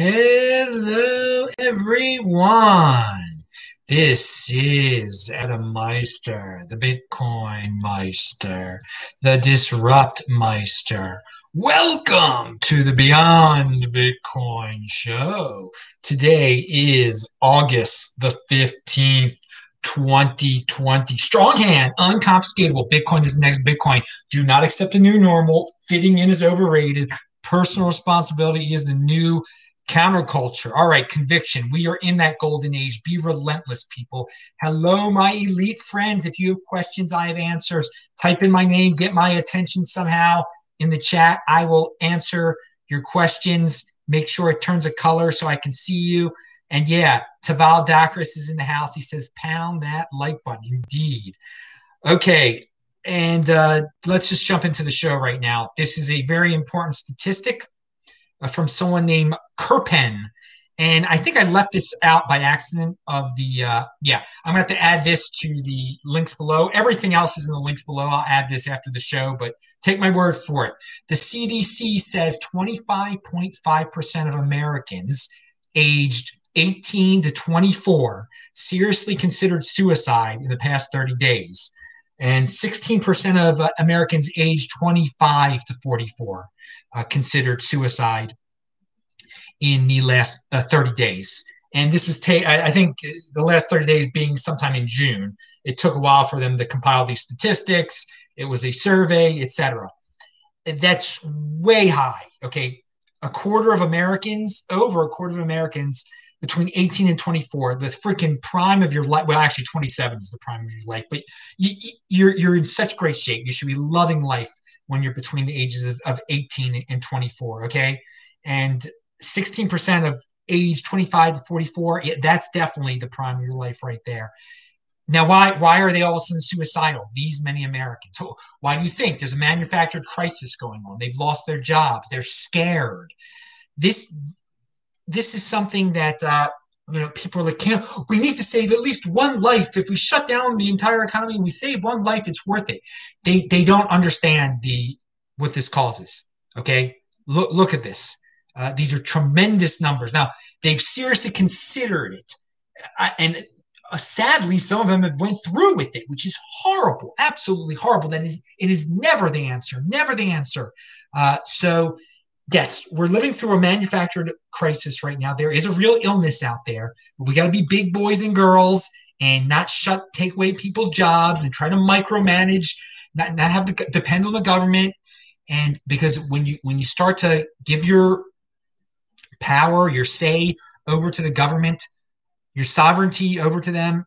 Hello, everyone. This is Adam Meister, the Bitcoin Meister, the Disrupt Meister. Welcome to the Beyond Bitcoin show. Today is August the 15th, 2020. Strong hand, unconfiscatable. Bitcoin is the next Bitcoin. Do not accept a new normal. Fitting in is overrated. Personal responsibility is the new Counterculture. All right, conviction. We are in that golden age. Be relentless, people. Hello, my elite friends. If you have questions, I have answers. Type in my name, get my attention somehow in the chat. I will answer your questions. Make sure it turns a color so I can see you. And yeah, Taval Dakris is in the house. He says, pound that like button. Indeed. Okay. And uh, let's just jump into the show right now. This is a very important statistic uh, from someone named Kerpen. And I think I left this out by accident of the, uh, yeah, I'm going to have to add this to the links below. Everything else is in the links below. I'll add this after the show, but take my word for it. The CDC says 25.5% of Americans aged 18 to 24 seriously considered suicide in the past 30 days. And 16% of uh, Americans aged 25 to 44 uh, considered suicide in the last uh, 30 days. And this was, ta- I think, the last 30 days being sometime in June. It took a while for them to compile these statistics. It was a survey, etc. That's way high. Okay, a quarter of Americans, over a quarter of Americans between 18 and 24, the freaking prime of your life. Well, actually, 27 is the prime of your life, but you, you're you're in such great shape. You should be loving life when you're between the ages of, of 18 and 24. Okay, and 16% of age 25 to 44, that's definitely the prime of your life right there. Now, why why are they all of a sudden suicidal? These many Americans. Why do you think there's a manufactured crisis going on? They've lost their jobs. They're scared. This this is something that uh, you know people are like, Can't, we need to save at least one life. If we shut down the entire economy and we save one life, it's worth it. They they don't understand the what this causes. Okay, look look at this. Uh, these are tremendous numbers. Now they've seriously considered it, uh, and uh, sadly, some of them have went through with it, which is horrible, absolutely horrible. That is, it is never the answer, never the answer. Uh, so, yes, we're living through a manufactured crisis right now. There is a real illness out there. we got to be big boys and girls and not shut, take away people's jobs and try to micromanage, not, not have to depend on the government. And because when you when you start to give your power, your say over to the government, your sovereignty over to them,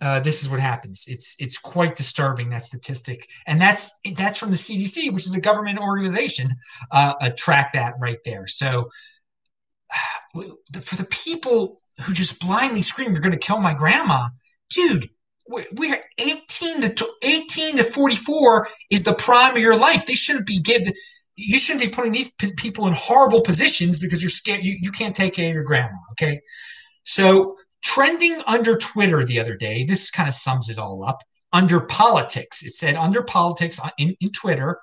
uh, this is what happens. It's it's quite disturbing that statistic, and that's that's from the CDC, which is a government organization. Uh, uh, track that right there. So for the people who just blindly scream, "You're going to kill my grandma," dude. We're 18 to 18 to 44 is the prime of your life. They shouldn't be given you shouldn't be putting these p- people in horrible positions because you're scared you, you can't take care of your grandma okay? So trending under twitter the other day this kind of sums it all up. Under politics it said under politics uh, in, in twitter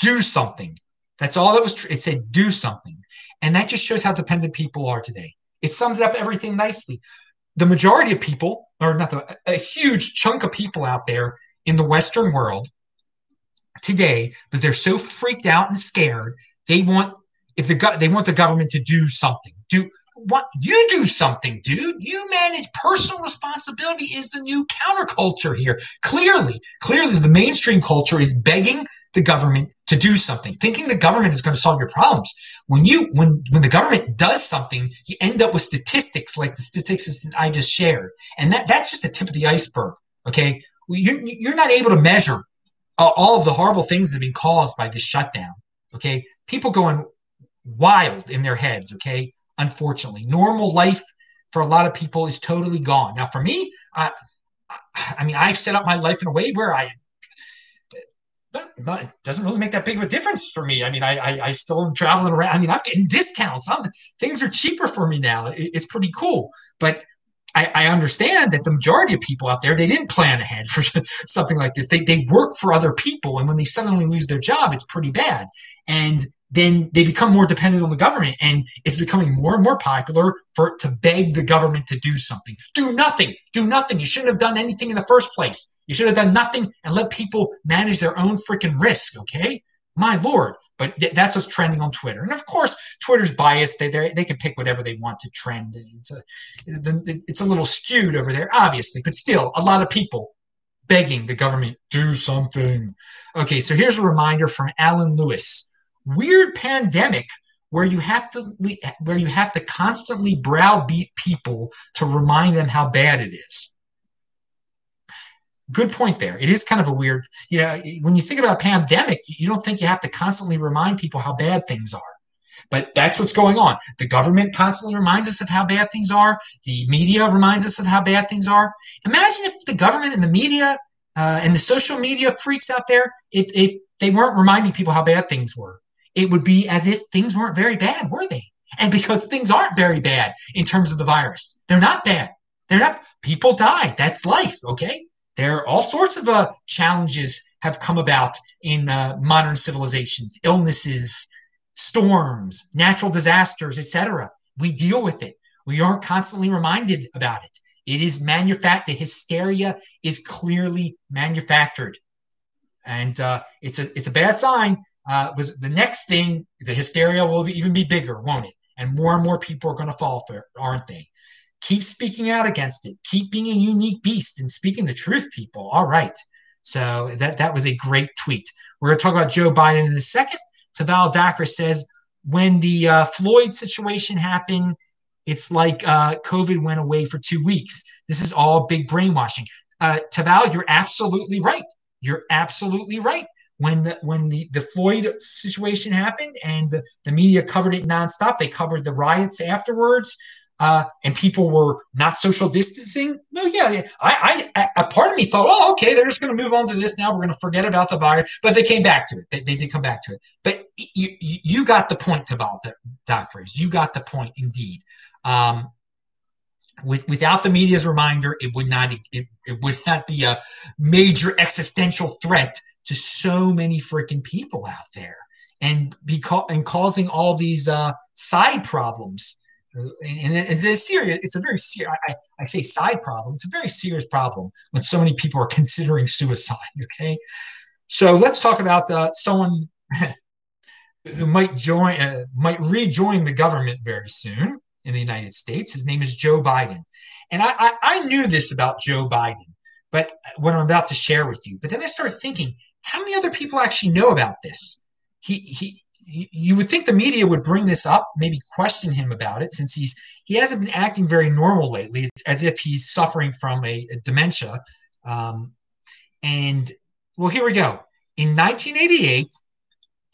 do something. That's all that was tr- it said do something. And that just shows how dependent people are today. It sums up everything nicely. The majority of people or not the, a huge chunk of people out there in the western world today because they're so freaked out and scared. They want if the go- they want the government to do something. Do what you do something, dude. You manage personal responsibility is the new counterculture here. Clearly, clearly the mainstream culture is begging the government to do something, thinking the government is going to solve your problems. When you when when the government does something, you end up with statistics like the statistics that I just shared, and that that's just the tip of the iceberg. Okay, you're, you're not able to measure all of the horrible things that have been caused by this shutdown. Okay, people going wild in their heads. Okay, unfortunately, normal life for a lot of people is totally gone. Now, for me, I, I mean, I've set up my life in a way where I but, but, it doesn't really make that big of a difference for me. I mean, I, I, I still am traveling around. I mean, I'm getting discounts. I'm, things are cheaper for me now. It, it's pretty cool. But I, I, understand that the majority of people out there they didn't plan ahead for something like this. They they work for other people, and when they suddenly lose their job, it's pretty bad. And then they become more dependent on the government and it's becoming more and more popular for to beg the government to do something. Do nothing. Do nothing. You shouldn't have done anything in the first place. You should have done nothing and let people manage their own freaking risk okay? My lord but th- that's what's trending on twitter. And of course twitter's biased. They they can pick whatever they want to trend. It's a it's a little skewed over there obviously. But still a lot of people begging the government do something. Okay so here's a reminder from alan lewis. Weird pandemic where you have to where you have to constantly browbeat people to remind them how bad it is. Good point there. It is kind of a weird, you know, when you think about a pandemic, you don't think you have to constantly remind people how bad things are. But that's what's going on. The government constantly reminds us of how bad things are. The media reminds us of how bad things are. Imagine if the government and the media uh, and the social media freaks out there, if, if they weren't reminding people how bad things were it would be as if things weren't very bad, were they? And because things aren't very bad in terms of the virus, they're not bad. They're not, people die. That's life, okay? There all sorts of uh, challenges have come about in uh, modern civilizations, illnesses, storms, natural disasters, etc. We deal with it. We aren't constantly reminded about it. It is manufactured. The hysteria is clearly manufactured, and uh, it's a it's a bad sign uh, was the next thing. The hysteria will be, even be bigger, won't it? And more and more people are going to fall for it, aren't they? Keep speaking out against it. Keep being a unique beast and speaking the truth, people. All right. So that that was a great tweet. We're going to talk about Joe Biden in a second. Taval Dakar says when the uh, Floyd situation happened, it's like uh, COVID went away for two weeks. This is all big brainwashing. Uh, Taval, you're absolutely right. You're absolutely right when the when the, the Floyd situation happened and the, the media covered it nonstop. They covered the riots afterwards. Uh, and people were not social distancing. No, yeah, I, I, a part of me thought, oh, okay, they're just going to move on to this now. We're going to forget about the virus, but they came back to it. They, they did come back to it. But you, you got the point about the doctors. You got the point, indeed. Um, with, without the media's reminder, it would not it, it would not be a major existential threat to so many freaking people out there and be and causing all these uh, side problems. And, it's a serious. It's a very serious. I, I say side problem. It's a very serious problem when so many people are considering suicide. Okay, so let's talk about uh, someone who might join, uh, might rejoin the government very soon in the United States. His name is Joe Biden, and I, I, I knew this about Joe Biden, but what I'm about to share with you. But then I started thinking, how many other people actually know about this? He, he, you would think the media would bring this up, maybe question him about it, since he's he hasn't been acting very normal lately. It's as if he's suffering from a, a dementia. Um, and well, here we go. In 1988,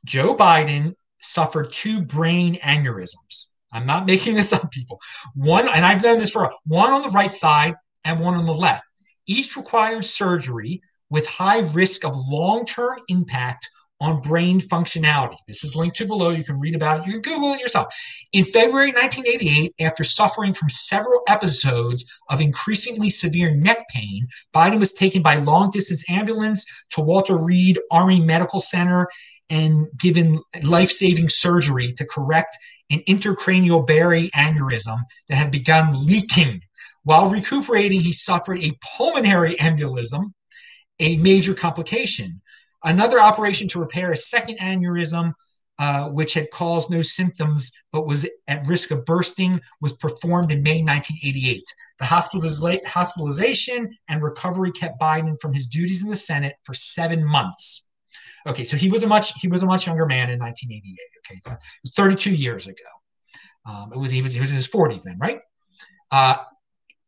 Joe Biden suffered two brain aneurysms. I'm not making this up, people. One, and I've done this for one on the right side and one on the left. Each requires surgery with high risk of long term impact on brain functionality. This is linked to below. You can read about it. You can Google it yourself. In February 1988, after suffering from several episodes of increasingly severe neck pain, Biden was taken by long distance ambulance to Walter Reed Army Medical Center and given life saving surgery to correct an intracranial berry aneurysm that had begun leaking. While recuperating, he suffered a pulmonary embolism a major complication. Another operation to repair a second aneurysm, uh, which had caused no symptoms but was at risk of bursting, was performed in May 1988. The hospitalization and recovery kept Biden from his duties in the Senate for seven months. Okay, so he was a much he was a much younger man in 1988. Okay, 32 years ago. Um, it was he was he was in his 40s then, right? Uh,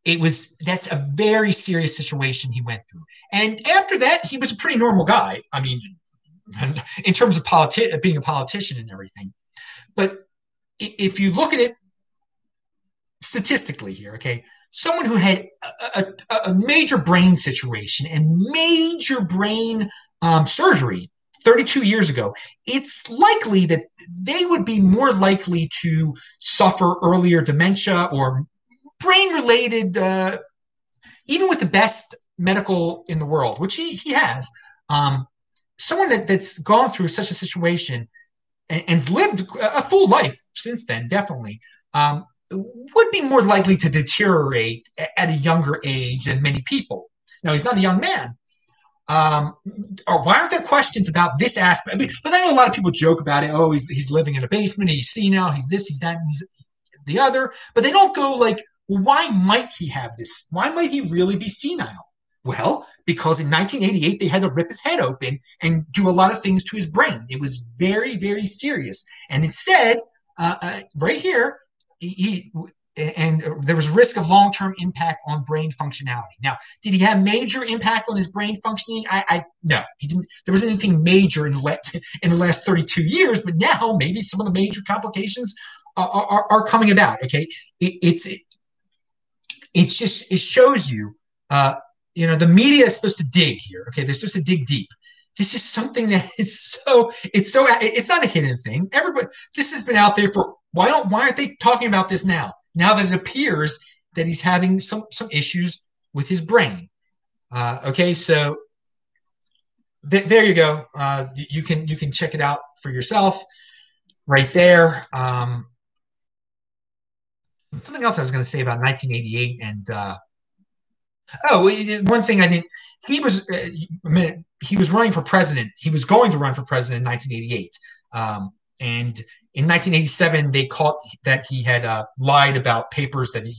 it was that's a very serious situation he went through. And after that, he was a pretty normal guy. I mean, in terms of politi- being a politician and everything. But if you look at it statistically here, okay, someone who had a, a, a major brain situation and major brain um, surgery 32 years ago, it's likely that they would be more likely to suffer earlier dementia or brain related, uh, even with the best medical in the world, which he, he has, um, someone that, that's gone through such a situation, and, and's lived a full life since then, definitely, um, would be more likely to deteriorate at a younger age than many people. Now, he's not a young man. Um, or why aren't there questions about this aspect? Because I know a lot of people joke about it. Oh, he's, he's living in a basement. He's senile. He's this. He's that. He's the other. But they don't go like, why might he have this? Why might he really be senile? Well, because in 1988 they had to rip his head open and do a lot of things to his brain. It was very, very serious. And it said uh, uh, right here, he, and there was risk of long-term impact on brain functionality. Now, did he have major impact on his brain functioning? I, I no, he didn't. There wasn't anything major in the last in the last 32 years, but now maybe some of the major complications are, are, are coming about. Okay, it, it's it, it's just it shows you. Uh, you know, the media is supposed to dig here. Okay, they're supposed to dig deep. This is something that is so it's so it's not a hidden thing. Everybody, this has been out there for why don't why aren't they talking about this now? now that it appears that he's having some some issues with his brain. Uh, okay, so th- there you go. Uh, you can you can check it out for yourself right there. Um, something else I was going to say about 1988 and uh, oh, one thing I think he was uh, he was running for president. He was going to run for president in 1988. Um, and in 1987, they caught that he had uh, lied about papers that he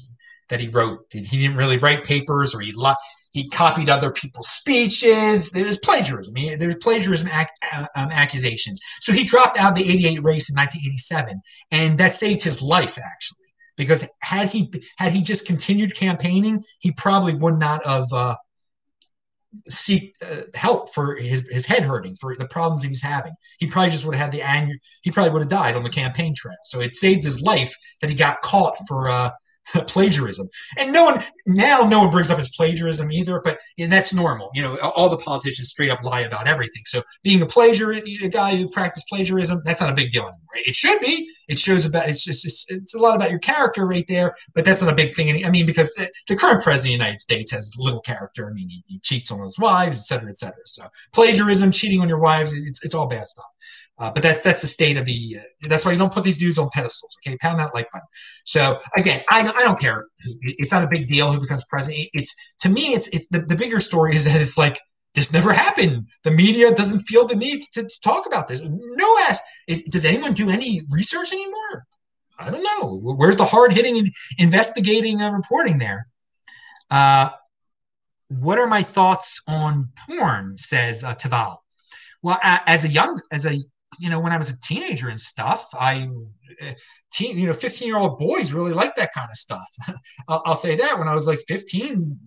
that he wrote. He didn't really write papers, or he li- he copied other people's speeches. There was plagiarism. there was plagiarism ac- uh, um, accusations. So he dropped out of the 88 race in 1987, and that saved his life actually. Because had he had he just continued campaigning, he probably would not have uh, seek uh, help for his, his head hurting for the problems he was having. He probably just would have had the anger. He probably would have died on the campaign trail. So it saved his life that he got caught for uh, plagiarism. And no one now no one brings up his plagiarism either, but that's normal. You know, all the politicians straight up lie about everything. So being a plagiarist, a guy who practiced plagiarism, that's not a big deal anymore. It should be. It shows about it's just it's, it's a lot about your character right there, but that's not a big thing. I mean, because the current president of the United States has little character. I mean, he, he cheats on his wives, et cetera, et cetera. So plagiarism, cheating on your wives, it's, it's all bad stuff. Uh, but that's that's the state of the. Uh, that's why you don't put these dudes on pedestals. Okay, pound that like button. So again, I, I don't care. It's not a big deal who becomes president. It's to me, it's it's the, the bigger story is that it's like this never happened. The media doesn't feel the need to, to talk about this. No ass. Is, does anyone do any research anymore? I don't know. Where's the hard hitting investigating uh, reporting there? Uh, what are my thoughts on porn? Says uh, Taval. Well, as a young as a you know, when I was a teenager and stuff, I, eh, teen, you know, 15 year old boys really like that kind of stuff. I'll, say that when I was like 15,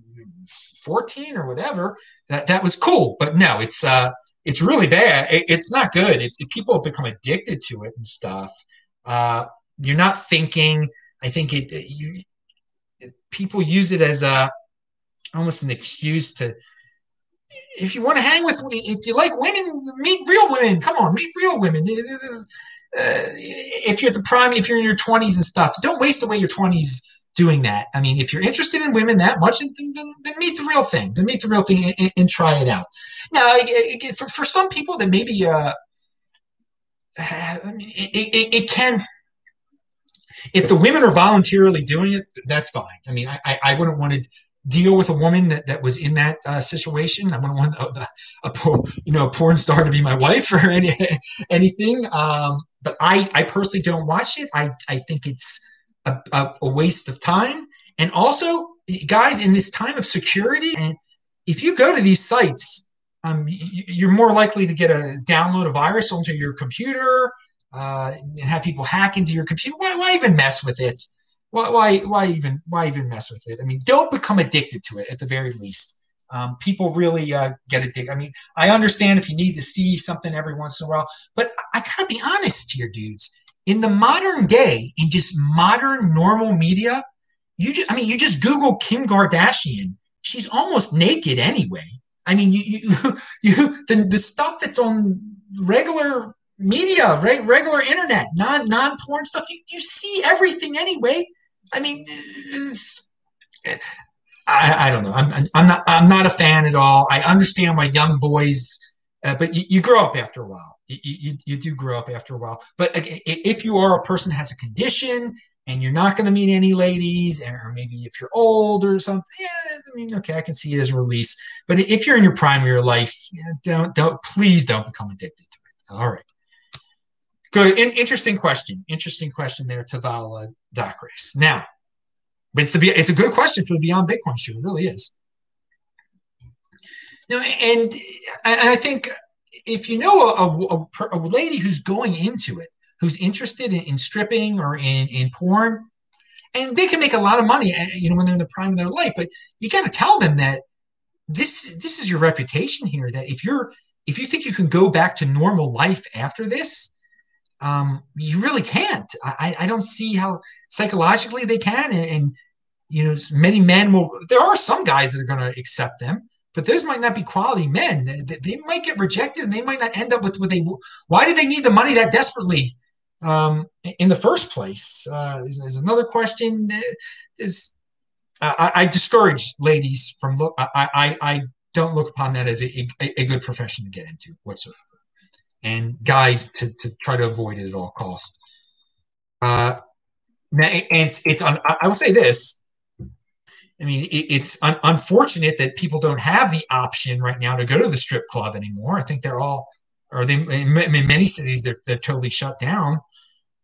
14 or whatever, that, that was cool. But no, it's, uh, it's really bad. It, it's not good. It's it, people have become addicted to it and stuff. Uh, you're not thinking. I think it, you, people use it as a almost an excuse to if you want to hang with, me, if you like women, meet real women. Come on, meet real women. This is uh, if you're at the prime, if you're in your 20s and stuff, don't waste away your 20s doing that. I mean, if you're interested in women that much, then, then meet the real thing. Then meet the real thing and, and try it out. Now, for, for some people that maybe uh, it, it, it, can. If the women are voluntarily doing it, that's fine. I mean, I, I wouldn't want to deal with a woman that, that was in that uh, situation. I wouldn't want a, a, you know a porn star to be my wife or any anything. Um, but I I personally don't watch it. I I think it's a, a, a waste of time. And also, guys, in this time of security, and if you go to these sites, um, you're more likely to get a download a virus onto your computer uh, and have people hack into your computer. Why, why even mess with it? Why, why, why even, why even mess with it? I mean, don't become addicted to it at the very least. Um, people really uh, get addicted. I mean, I understand if you need to see something every once in a while, but I gotta be honest here, dudes. In the modern day, in just modern normal media, you just, I mean, you just Google Kim Kardashian. She's almost naked anyway. I mean, you, you, you the, the stuff that's on regular media, right, regular internet, non non porn stuff, you, you see everything anyway. I mean, I, I don't know. I'm, I'm not I'm not a fan at all. I understand why young boys uh, but you, you, grow up after a while. You, you, you, do grow up after a while. But if you are a person has a condition and you're not going to meet any ladies, or maybe if you're old or something, yeah, I mean, okay, I can see it as a release. But if you're in your prime of your life, don't, don't, please don't become addicted to it. All right. Good. In, interesting question. Interesting question there to Vala Doc Race. Now, it's, the, it's a good question for the Beyond Bitcoin show. It really is. No, and and I think if you know a, a, a, lady who's going into it, who's interested in, in, stripping or in, in porn, and they can make a lot of money, eh, you know, when they're in the prime of their life, but you got to tell them that this this is your reputation here. That if you're if you think you can go back to normal life after this, um, you really can't. I, I don't see how psychologically they can, and, and you know, many men will. There are some guys that are going to accept them, but those might not be quality men. They, they might get rejected, and they might not end up with what they. Why do they need the money that desperately um, in the first place? Uh, is, is another question. Uh, is I, I, discourage ladies from look. I, I, I don't look upon that as a, a, a, good profession to get into whatsoever, and guys to, to try to avoid it at all costs. Uh, and it's, it's on, I will say this I mean, it, it's un- unfortunate that people don't have the option right now to go to the strip club anymore. I think they're all, or they in, many cities they're, they're totally shut down.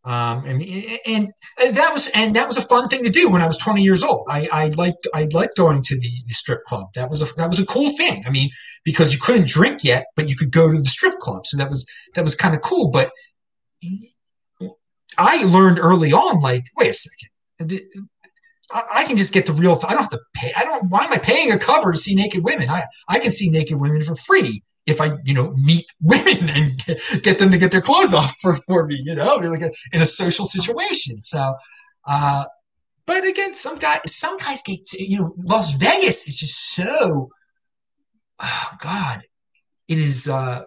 Um, and, and, that was and that was a fun thing to do when I was 20 years old. I, I liked I liked going to the, the strip club. That was a that was a cool thing. I mean, because you couldn't drink yet, but you could go to the strip club, so that was that was kind of cool. But I learned early on, like, wait a second, I can just get the real. I don't have to pay. I don't. Why am I paying a cover to see naked women? I I can see naked women for free if I you know meet women and get them to get their clothes off for, for me. You know, like a, in a social situation. So, uh, but again, some guys some guys get you know Las Vegas is just so. Oh God, it is uh,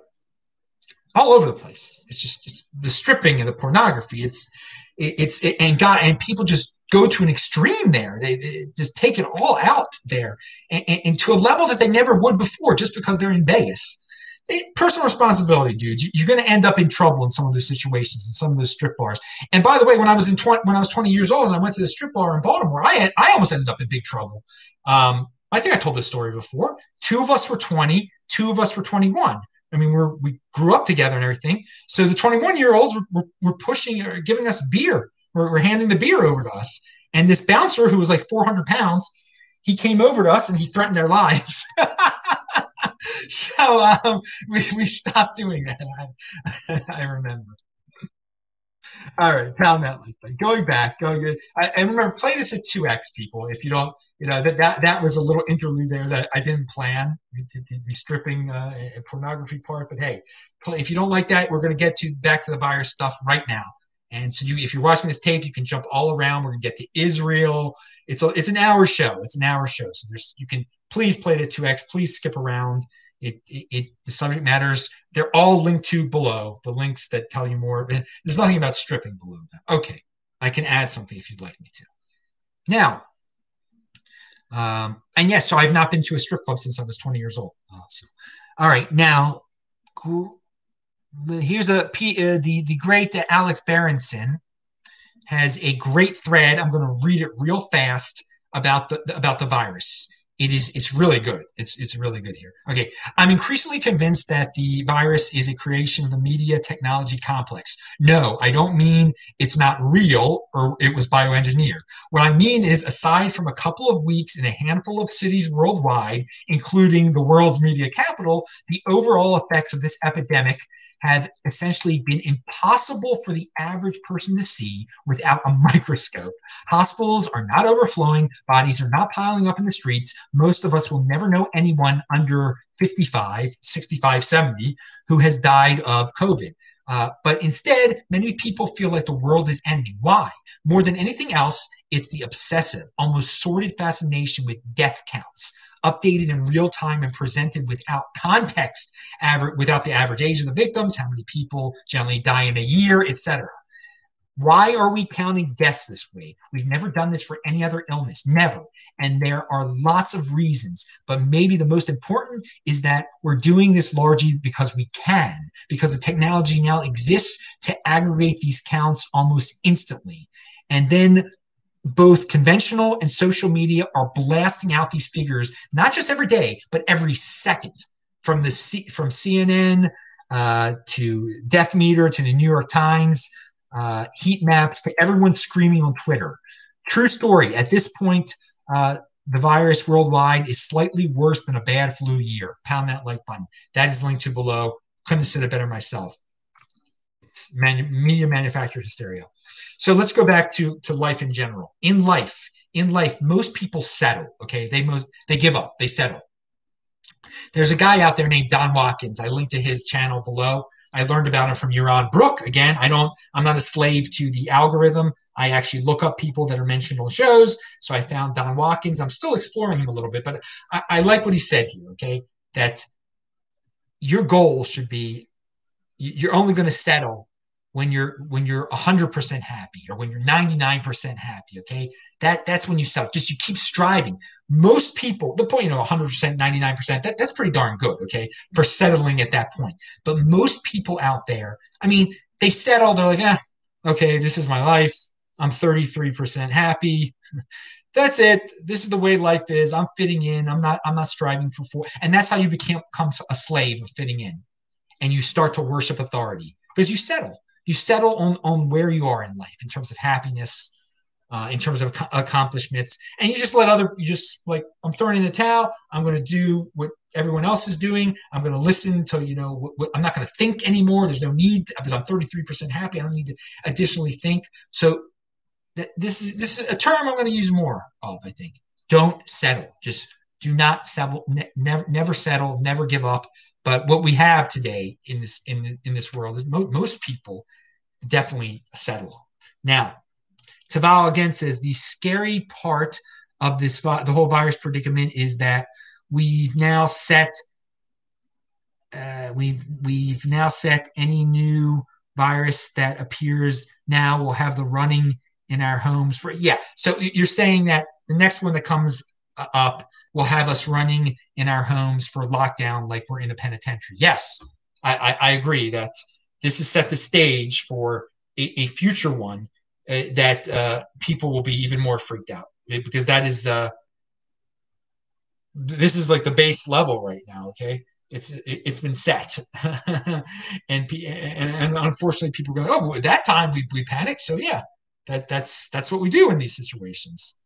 all over the place. It's just it's the stripping and the pornography. It's it, it's it, and God and people just go to an extreme there. They, they just take it all out there and, and, and, to a level that they never would before just because they're in Vegas. They, personal responsibility, dude. You, are going to end up in trouble in some of those situations in some of those strip bars. And by the way, when I was in 20, when I was 20 years old and I went to the strip bar in Baltimore, I had, I almost ended up in big trouble. Um, I think I told this story before. Two of us were 20, two of us were 21. I mean, we're, we grew up together and everything. So the 21 year olds were, were, were pushing or giving us beer were, were handing the beer over to us. And this bouncer, who was like 400 pounds, he came over to us and he threatened their lives. so um, we, we stopped doing that. I, I remember. All right, found that like that. Going back, going. I, I remember play this at two X people. If you don't, you know that that that was a little interlude there that I didn't plan the, the, the stripping uh, pornography part. But hey, play, if you don't like that, we're going to get to back to the virus stuff right now. And so you, if you're watching this tape, you can jump all around. We're gonna get to Israel. It's a, it's an hour show. It's an hour show. So there's you can please play it at 2x. Please skip around. It, it, it, the subject matters. They're all linked to below. The links that tell you more. There's nothing about stripping below that. Okay, I can add something if you'd like me to. Now, um, and yes, so I've not been to a strip club since I was 20 years old. Uh, so, all right, now here's a uh, the the great Alex Berenson has a great thread. I'm going to read it real fast about the about the virus. It is it's really good. It's it's really good here. Okay, I'm increasingly convinced that the virus is a creation of the media technology complex. No, I don't mean it's not real or it was bioengineered. What I mean is aside from a couple of weeks in a handful of cities worldwide, including the world's media capital, the overall effects of this epidemic have essentially been impossible for the average person to see without a microscope. Hospitals are not overflowing, bodies are not piling up in the streets. Most of us will never know anyone under 55, 65, 70 who has died of COVID. Uh, but instead, many people feel like the world is ending. Why? More than anything else, it's the obsessive, almost sordid fascination with death counts, updated in real time and presented without context average, without the average age of the victims, how many people generally die in a year, etc. Why are we counting deaths this way? We've never done this for any other illness, never. And there are lots of reasons, but maybe the most important is that we're doing this largely because we can, because the technology now exists to aggregate these counts almost instantly. And then both conventional and social media are blasting out these figures, not just every day, but every second from the C- from CNN uh, to Death Meter to the New York Times uh, heat maps to everyone screaming on Twitter. True story. At this point, uh, the virus worldwide is slightly worse than a bad flu year. Pound that like button. That is linked to below. Couldn't have said it better myself. It's media manufactured hysteria. So let's go back to, to life in general. In life, in life, most people settle. Okay, they most they give up. They settle. There's a guy out there named Don Watkins. I linked to his channel below. I learned about him from Yaron Brook. Again, I don't, I'm not a slave to the algorithm. I actually look up people that are mentioned on shows. So I found Don Watkins. I'm still exploring him a little bit, but I, I like what he said here. Okay. That your goal should be you're only going to settle when you're when you're 100% happy or when you're 99% happy okay? That that's when you sell. Just you keep striving. Most people the point you know 100% 99% that, that's pretty darn good okay for settling at that point. But most people out there i mean they settle they're like ah, okay this is my life. I'm 33% happy. That's it. This is the way life is. I'm fitting in. I'm not i'm not striving for four. And that's how you become a slave of fitting in. And you start to worship authority. Because you settle you settle on, on where you are in life in terms of happiness uh, in terms of accomplishments and you just let other you just like i'm throwing in the towel i'm going to do what everyone else is doing i'm going to listen to you know what, what, i'm not going to think anymore there's no need because i'm 33% happy i don't need to additionally think so th- this is this is a term i'm going to use more of i think. Don't settle just do not settle ne- never never settle never give up but what we have today in this in in this world is mo- most people definitely settle. Now, Taval again says the scary part of this the whole virus predicament is that we've now set uh, we've we've now set any new virus that appears now will have the running in our homes for yeah so you're saying that the next one that comes up will have us running in our homes for lockdown like we're in a penitentiary. Yes, I, I, I agree that this has set the stage for a, a future one uh, that uh, people will be even more freaked out because that is uh, this is like the base level right now. Okay, it's it, has been set, and, and unfortunately, people go, oh, at that time we we panicked. So yeah, that that's that's what we do in these situations.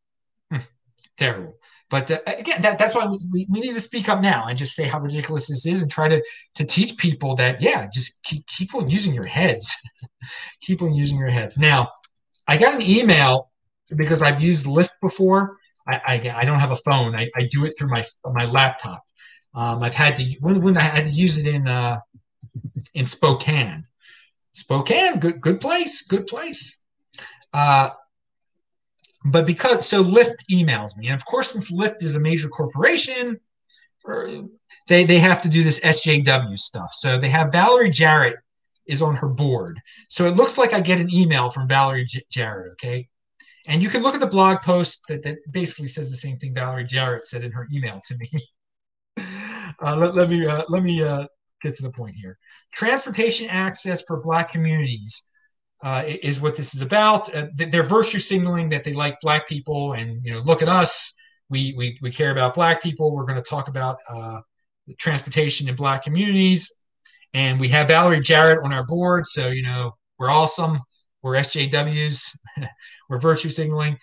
Terrible. But uh, again, that, that's why we, we need to speak up now and just say how ridiculous this is and try to, to teach people that, yeah, just keep, keep on using your heads. keep on using your heads. Now, I got an email because I've used Lyft before. I, I, I don't have a phone. I, I do it through my my laptop. Um, I've had to when, when I had to use it in uh, in Spokane. Spokane, good good place, good place. Uh, but because so Lyft emails me, and of course, since Lyft is a major corporation, they they have to do this SJW stuff. So they have Valerie Jarrett is on her board. So it looks like I get an email from Valerie J- Jarrett. Okay, and you can look at the blog post that, that basically says the same thing Valerie Jarrett said in her email to me. uh, let, let, me uh, let me uh, get to the point here. Transportation access for Black communities uh, is what this is about. Uh, they're virtue signaling that they like black people, and you know, look at us. We we, we care about black people. We're going to talk about uh, transportation in black communities, and we have Valerie Jarrett on our board. So you know, we're awesome. We're SJWs. we're virtue signaling.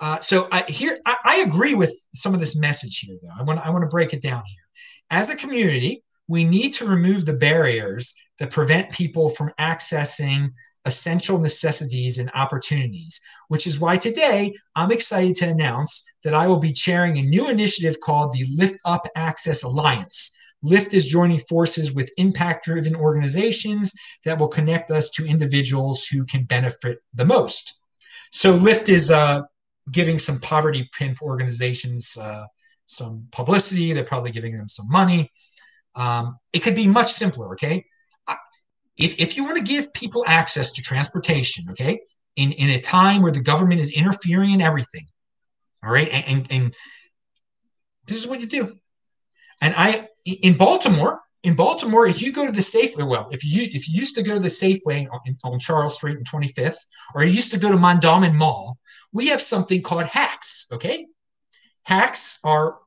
Uh, so I, here, I, I agree with some of this message here, though. I want I want to break it down here. As a community, we need to remove the barriers that prevent people from accessing essential necessities and opportunities, which is why today I'm excited to announce that I will be chairing a new initiative called the LyftUp Access Alliance. Lyft is joining forces with impact driven organizations that will connect us to individuals who can benefit the most. So, Lyft is uh, giving some poverty pimp organizations uh, some publicity. They're probably giving them some money. Um, it could be much simpler, okay? If, if you want to give people access to transportation, okay, in, in a time where the government is interfering in everything, all right, and, and, and this is what you do. And I, in Baltimore, in Baltimore, if you go to the Safeway, well, if you if you used to go to the Safeway on, on Charles Street and 25th, or you used to go to Mondawmin Mall, we have something called hacks. Okay, hacks are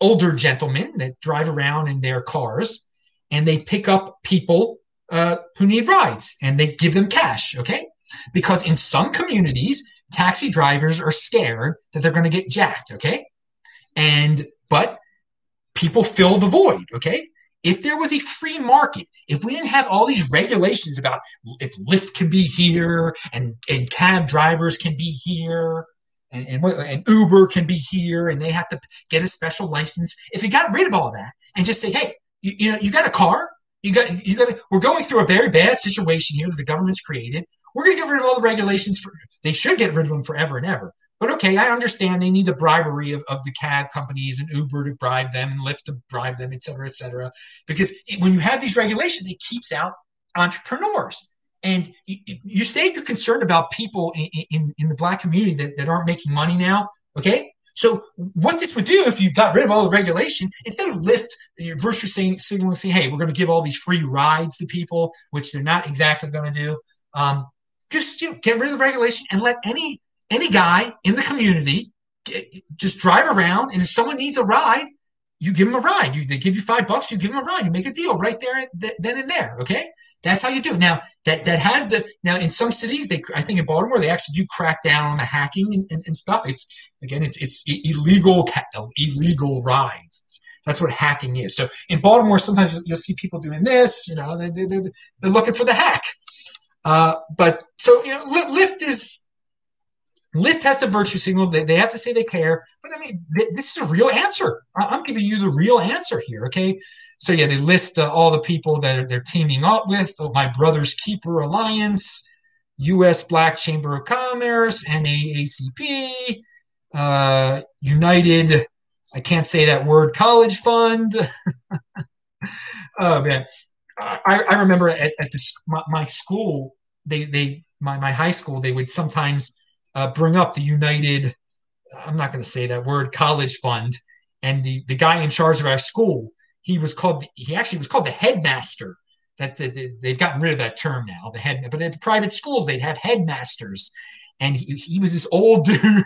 older gentlemen that drive around in their cars, and they pick up people uh, who need rides, and they give them cash. Okay, because in some communities, taxi drivers are scared that they're going to get jacked. Okay, and but people fill the void. Okay, if there was a free market, if we didn't have all these regulations about if Lyft can be here and, and cab drivers can be here and, and, and Uber can be here and they have to get a special license, if you got rid of all that and just say, hey, you, you know, you got a car, you got, you got, we're going through a very bad situation here that the government's created. We're going to get rid of all the regulations for, they should get rid of them forever and ever. But okay, I understand they need the bribery of, of the cab companies and Uber to bribe them and Lyft to bribe them, et cetera, et cetera. Because it, when you have these regulations, it keeps out entrepreneurs. And you, you say you're concerned about people in, in, in the black community that, that aren't making money now. Okay. So what this would do if you got rid of all the regulation, instead of Lyft, your virtue saying signaling saying, hey, we're going to give all these free rides to people, which they're not exactly going to do. Um, just you know, get rid of the regulation and let any any guy in the community just drive around, and if someone needs a ride, you give them a ride. You, they give you five bucks, you give them a ride. You make a deal right there, then and there. Okay, that's how you do. It. Now that that has the now in some cities, they I think in Baltimore they actually do crack down on the hacking and, and, and stuff. It's again, it's it's illegal illegal rides. That's what hacking is. So in Baltimore, sometimes you'll see people doing this. You know, they, they, they're, they're looking for the hack. Uh, but so you know, Lyft is Lyft has the virtue signal. They, they have to say they care. But I mean, th- this is a real answer. I'm giving you the real answer here. Okay. So yeah, they list uh, all the people that they're teaming up with. Oh, my Brother's Keeper Alliance, U.S. Black Chamber of Commerce, NAACP, uh, United. I can't say that word. College Fund. oh man, I, I remember at, at the, my, my school, they they my my high school, they would sometimes uh, bring up the United, I'm not going to say that word, college fund. And the, the guy in charge of our school, he was called, he actually was called the headmaster. That they've gotten rid of that term now, the head. But at private schools, they'd have headmasters, and he, he was this old dude.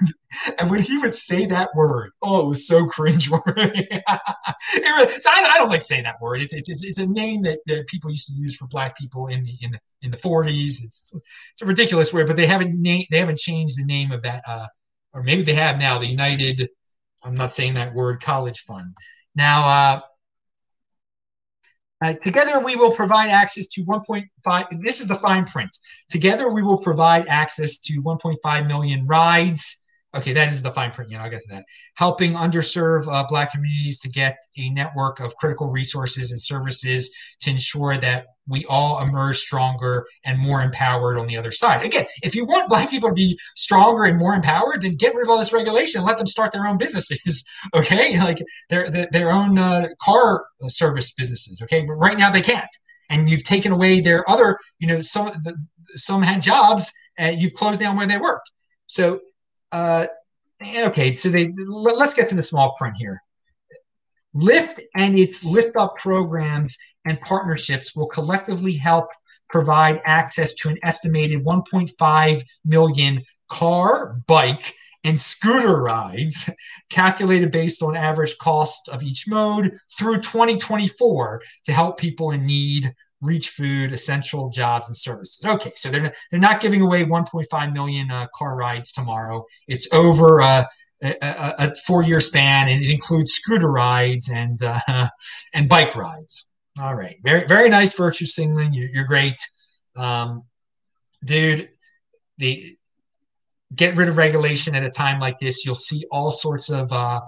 And when he would say that word, oh, it was so cringeworthy. so I, I, don't like saying that word. It's, it's, it's a name that, that, people used to use for black people in the in the in the 40s. It's it's a ridiculous word, but they haven't na- they haven't changed the name of that, uh, or maybe they have now. The United, I'm not saying that word, College Fund. Now, uh, uh, together, we will provide access to 1.5. This is the fine print. Together, we will provide access to 1.5 million rides. Okay, that is the fine print. Yeah, I'll get to that. Helping underserved uh, Black communities to get a network of critical resources and services to ensure that we all emerge stronger and more empowered on the other side. Again, if you want black people to be stronger and more empowered, then get rid of all this regulation. And Let them start their own businesses. Okay, like their their own uh, car service businesses. Okay, but right now they can't, and you've taken away their other. You know, some the, some had jobs, and you've closed down where they worked. So, uh, and okay, so they let's get to the small print here. Lyft and its LyftUp programs and partnerships will collectively help provide access to an estimated 1.5 million car, bike, and scooter rides, calculated based on average cost of each mode through 2024 to help people in need reach food, essential jobs, and services. Okay, so they're they're not giving away 1.5 million uh, car rides tomorrow. It's over uh, a, a, a four-year span, and it includes scooter rides and uh, and bike rides. All right. Very, very nice virtue signaling. You're, you're great. Um, dude, the get rid of regulation at a time like this. You'll see all sorts of uh,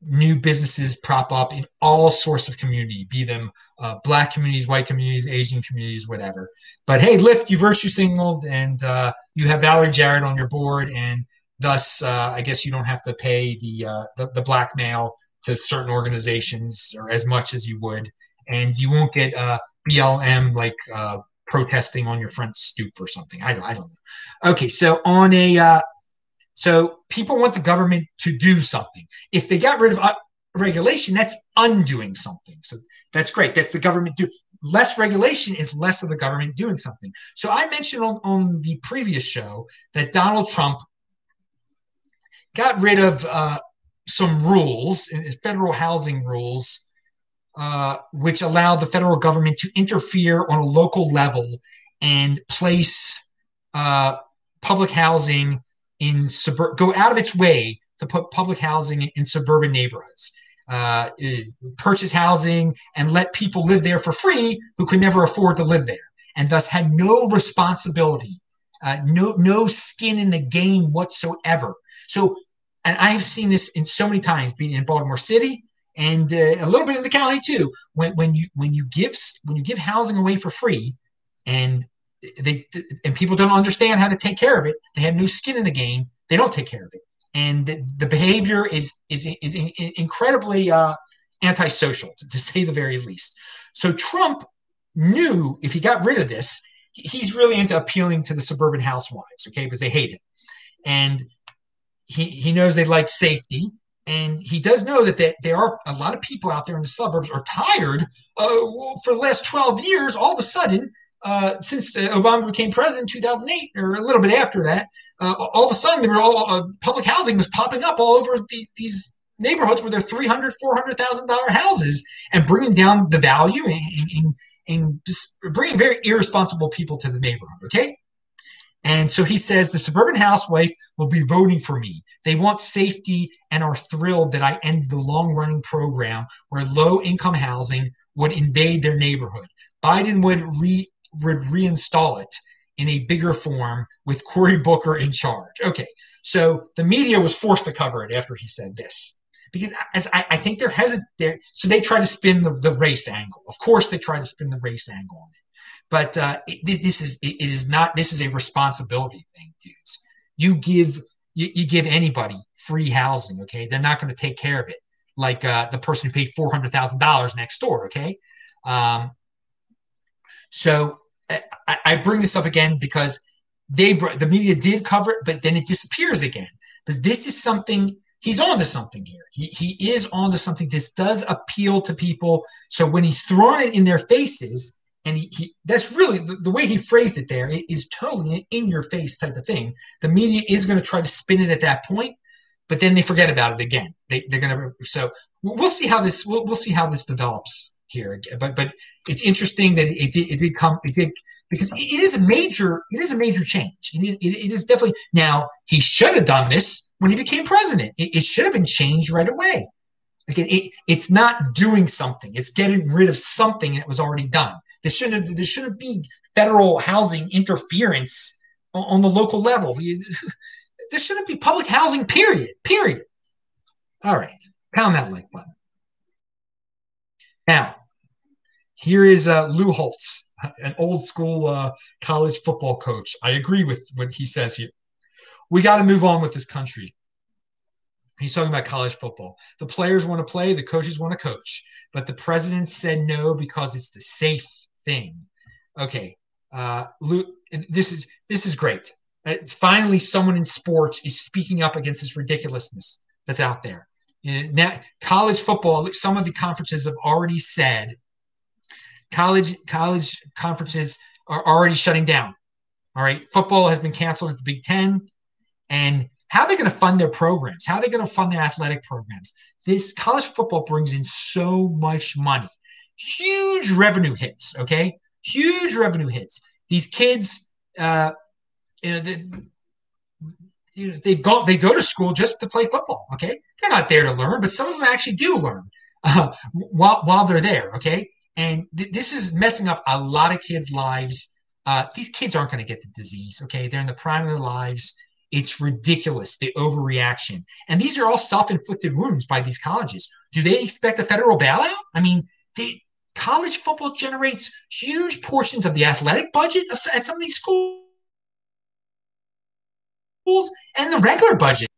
new businesses prop up in all sorts of community, be them uh, black communities, white communities, Asian communities, whatever. But hey, Lyft, you virtue signaled, and uh, you have Valerie Jarrett on your board, and thus, uh, I guess you don't have to pay the, uh, the the blackmail to certain organizations or as much as you would and you won't get uh, BLM like uh, protesting on your front stoop or something. I don't, I don't know. Okay, so on a so people want the government to do something. If they got rid of uh, regulation, that's undoing something. So that's great. That's the government do less regulation is less of the government doing something. So I mentioned on, on the previous show that Donald Trump got rid of uh, some rules, uh, federal housing rules, uh, which allowed the federal government to interfere on a local level and place uh, public housing in suburb, go out of its way to put public housing in suburban neighborhoods. Uh, purchase housing and let people live there for free who could never afford to live there and thus had no responsibility, uh, no no skin in the game whatsoever. So, and I have seen this in so many times, being in Baltimore City and uh, a little bit in the county too. When when you when you give when you give housing away for free, and they and people don't understand how to take care of it, they have no skin in the game. They don't take care of it and the, the behavior is is, is incredibly uh, antisocial, to, to say the very least. So Trump knew if he got rid of this, he's really into appealing to the suburban housewives, okay, because they hate him, and he he knows they like safety, and he does know that they, there are a lot of people out there in the suburbs are tired. Uh, for the last twelve years, all of a sudden, uh, since uh, Obama became president in 2008 or a little bit after that, uh, all of a sudden there were all uh, public housing was popping up all over these, these neighborhoods where they're 300 400000 dollar houses and bringing down the value and, and, and bringing very irresponsible people to the neighborhood okay and so he says the suburban housewife will be voting for me. They want safety and are thrilled that I ended the long running program where low income housing would invade their neighborhood. Biden would re would reinstall it in a bigger form with Cory Booker in charge. Okay, so the media was forced to cover it after he said this. Because as I, I think they're hesitant there, so they try to spin the, the race angle. Of course, they try to spin the race angle on it, but uh, it, this is it is not. This is a responsibility thing, dudes. You give you, you give anybody free housing, okay? They're not going to take care of it like uh, the person who paid four hundred thousand dollars next door, okay? Um, so uh, I, I bring this up again because they the media did cover it, but then it disappears again because this is something he's on to something here. He, he is on to something. This does appeal to people. So when he's throwing it in their faces, and he, he that's really the, the, way he phrased it there is totally in your face type of thing. The media is going to try to spin it at that point, but then they forget about it again. They, they're going to so we'll see how this we'll, we'll see how this develops here. But but it's interesting that it did it did come it did because it is a major it is a major change. It is, it, it is definitely now he should have done this when he became president. It, it should have been changed right away. Again, it, it's not doing something. It's getting rid of something that was already done. There shouldn't there shouldn't be federal housing interference on, on the local level. There shouldn't be public housing. Period. Period. All right. Pound that like button. Now, here is uh, Lou Holtz, an old school uh, college football coach. I agree with what he says here. We got to move on with this country. He's talking about college football. The players want to play, the coaches want to coach, but the president said no because it's the safe thing. Okay, uh, Lou, this is this is great. It's finally someone in sports is speaking up against this ridiculousness that's out there. Now, college football, some of the conferences have already said college college conferences are already shutting down. All right, football has been canceled at the Big Ten, and how are they going to fund their programs? How are they going to fund their athletic programs? This college football brings in so much money, huge revenue hits. Okay, huge revenue hits. These kids, uh, you know, the, you know, they've gone they go to school just to play football. Okay, they're not there to learn, but some of them actually do learn uh, while while they're there. Okay, and th- this is messing up a lot of kids' lives. Uh, these kids aren't going to get the disease. Okay, they're in the prime of their lives. It's ridiculous the overreaction, and these are all self-inflicted wounds by these colleges. Do they expect a federal bailout? I mean, college football generates huge portions of the athletic budget of, at some of these schools and the regular budget.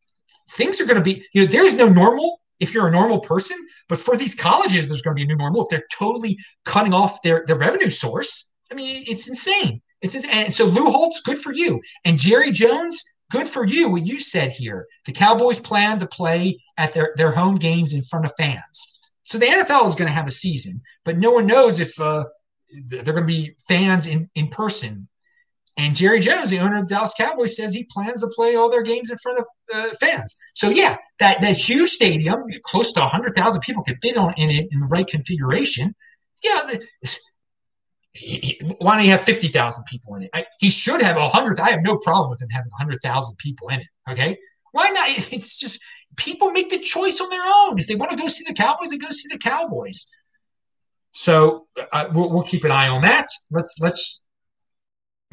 Things are going to be, you know, there's no normal if you're a normal person, but for these colleges, there's going to be a new normal if they're totally cutting off their, their revenue source. I mean, it's insane. It's insane. And so Lou Holtz, good for you. And Jerry Jones, good for you. What you said here, the Cowboys plan to play at their their home games in front of fans. So the NFL is going to have a season, but no one knows if uh, they're going to be fans in in person and Jerry Jones, the owner of the Dallas Cowboys, says he plans to play all their games in front of uh, fans. So yeah, that that huge stadium, close to hundred thousand people, could fit on in it in the right configuration. Yeah, the, he, he, why don't he have fifty thousand people in it? I, he should have a hundred. I have no problem with him having hundred thousand people in it. Okay, why not? It's just people make the choice on their own. If they want to go see the Cowboys, they go see the Cowboys. So uh, we'll, we'll keep an eye on that. Let's let's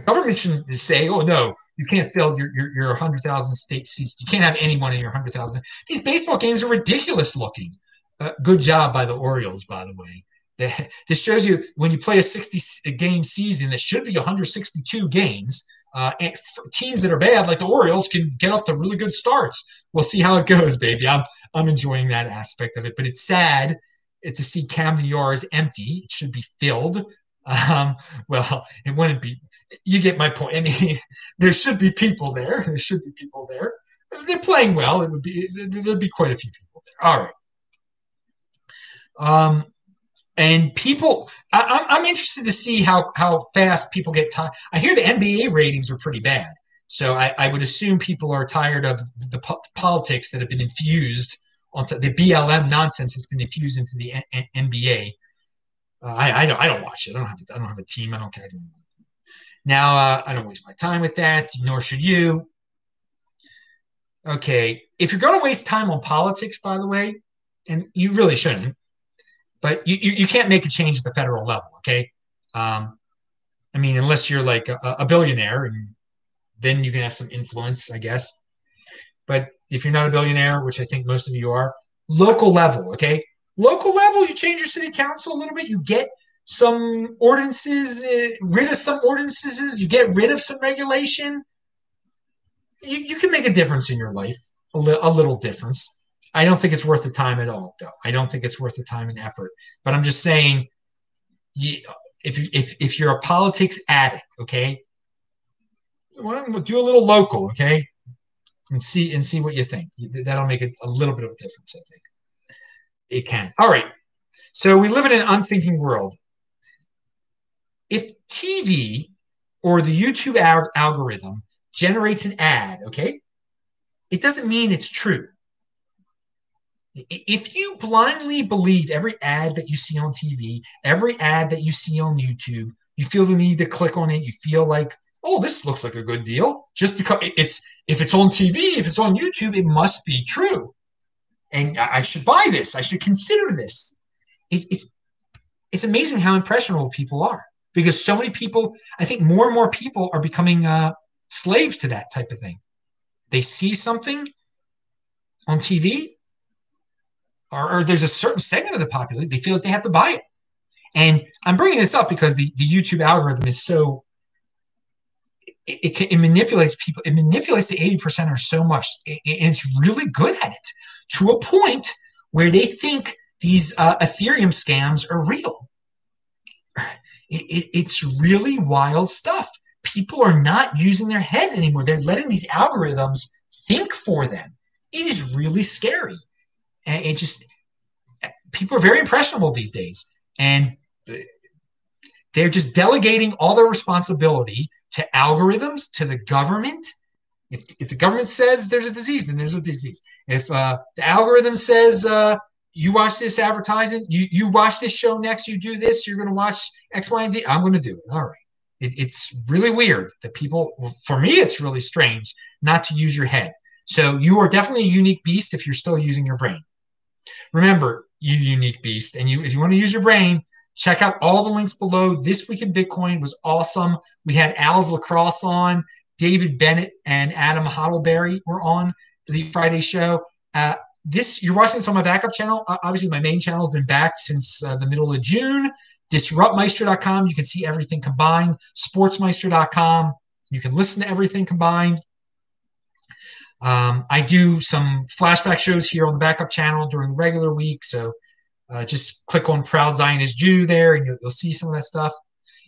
government shouldn't say, "Oh no, you can't fill your your, your hundred thousand state seats. You can't have anyone in your hundred thousand. These baseball games are ridiculous looking. Uh, good job by the Orioles, by the way. This shows you when you play a 60 game season that should be 162 games. Uh, and teams that are bad, like the Orioles, can get off to really good starts. We'll see how it goes, baby. I'm I'm enjoying that aspect of it, but it's sad to see Camden Yards empty. It should be filled. Um, well, it wouldn't be you get my point. I mean, there should be people there. There should be people there. They're playing well. It would be there'd be quite a few people there. All right. Um, and people, I, am interested to see how how fast people get tired. I hear the NBA ratings are pretty bad, so I, I would assume people are tired of the po- politics that have been infused onto the BLM nonsense that's been infused into the N- NBA. Uh, I, I don't I don't watch it. I don't have I don't have a team. I don't care. Now, uh, I don't waste my time with that, nor should you. Okay, if you're going to waste time on politics, by the way, and you really shouldn't, but you, you, you can't make a change at the federal level, okay? Um, I mean, unless you're like a, a billionaire, and then you can have some influence, I guess. But if you're not a billionaire, which I think most of you are, local level, okay? Local level, you change your city council a little bit, you get some ordinances, uh, rid of some ordinances, you get rid of some regulation, you, you can make a difference in your life, a, li- a little difference. I don't think it's worth the time at all, though. I don't think it's worth the time and effort. But I'm just saying, you, if you if if you're a politics addict, okay, do a little local, okay, and see and see what you think. That'll make it a little bit of a difference. I think it can. All right. So we live in an unthinking world if TV or the YouTube al- algorithm generates an ad, okay, it doesn't mean it's true. If you blindly believe every ad that you see on TV, every ad that you see on YouTube, you feel the need to click on it, you feel like, oh, this looks like a good deal. Just because it's if it's on TV, if it's on YouTube, it must be true. And I should buy this. I should consider this. It, it's it's amazing how impressionable people are because so many people, I think more and more people are becoming uh, slaves to that type of thing. They see something on TV, or, or, there's a certain segment of the population, they feel like they have to buy it. And I'm bringing this up because the, the YouTube algorithm is so, it, it, it manipulates people, it manipulates the 80% or so much, and it's really good at it to a point where they think these uh, Ethereum scams are real it, it, it's really wild stuff. People are not using their heads anymore. They're letting these algorithms think for them. It is really scary. And it just, people are very impressionable these days. And they're just delegating all their responsibility to algorithms, to the government. If, if the government says there's a disease, then there's a disease. If uh, the algorithm says uh, you watch this advertising, you you watch this show next, you do this, you're going to watch X, Y, and Z. I'm going to do it. All right. It, it's really weird that people, for me, it's really strange not to use your head. So you are definitely a unique beast if you're still using your brain. Remember, you unique beast, and you if you want to use your brain, check out all the links below. This week in Bitcoin was awesome. We had Al's lacrosse on, David Bennett and Adam Hoddleberry were on the Friday show. Uh, this you're watching this on my backup channel. Obviously, my main channel has been back since uh, the middle of June. DisruptMeister.com, you can see everything combined. Sportsmeister.com, you can listen to everything combined. Um, I do some flashback shows here on the backup channel during regular week, so uh, just click on Proud Zionist Jew there, and you'll, you'll see some of that stuff.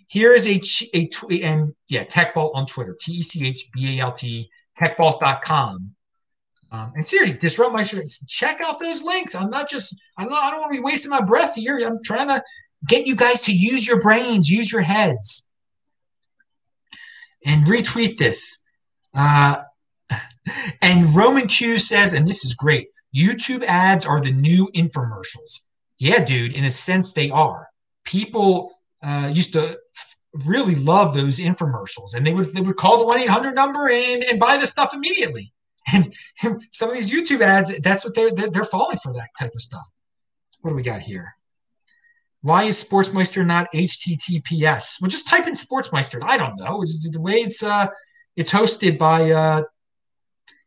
Here is a, a, a and yeah, TechBalt on Twitter, T E C H B A L T, techbalt.com. Um, and seriously, disrupt my check out those links. I'm not just I'm not I don't want to be wasting my breath here. I'm trying to get you guys to use your brains, use your heads, and retweet this. Uh, and Roman Q says, and this is great. YouTube ads are the new infomercials. Yeah, dude. In a sense, they are. People uh, used to really love those infomercials, and they would they would call the one eight hundred number and and buy the stuff immediately. And some of these YouTube ads, that's what they're, they're falling for that type of stuff. What do we got here? Why is Sportsmeister not HTTPS? Well, just type in Sportsmeister. I don't know. It's the way it's uh, it's hosted by uh,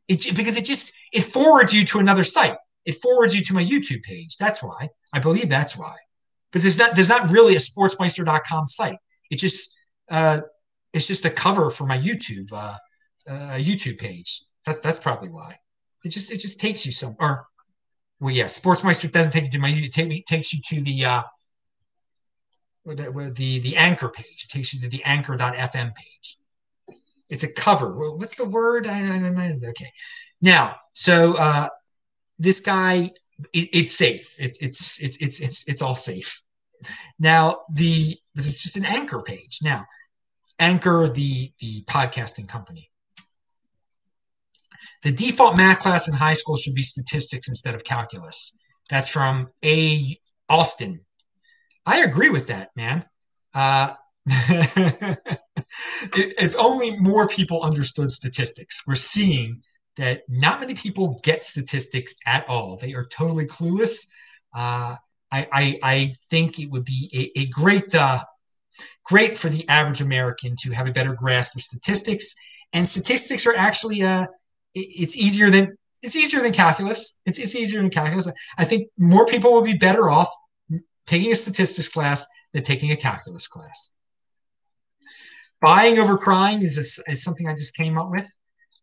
it because it just it forwards you to another site. It forwards you to my YouTube page. That's why. I believe that's why. Because there's not there's not really a Sportsmeister.com site. It just uh, it's just a cover for my YouTube uh, uh, YouTube page. That's that's probably why. It just it just takes you some or well yeah, Sportsmeister doesn't take you to my it take, takes you to the uh the, the the anchor page. It takes you to the anchor.fm page. It's a cover. What's the word? Okay. Now, so uh this guy it, it's safe. It, it's it's it's it's it's all safe. Now the this is just an anchor page. Now, Anchor, the the podcasting company. The default math class in high school should be statistics instead of calculus. That's from A. Austin. I agree with that, man. Uh, if only more people understood statistics. We're seeing that not many people get statistics at all. They are totally clueless. Uh, I, I, I, think it would be a, a great, uh, great for the average American to have a better grasp of statistics. And statistics are actually uh, it's easier than it's easier than calculus. It's, it's easier than calculus. I think more people will be better off taking a statistics class than taking a calculus class. Buying over crying is, a, is something I just came up with.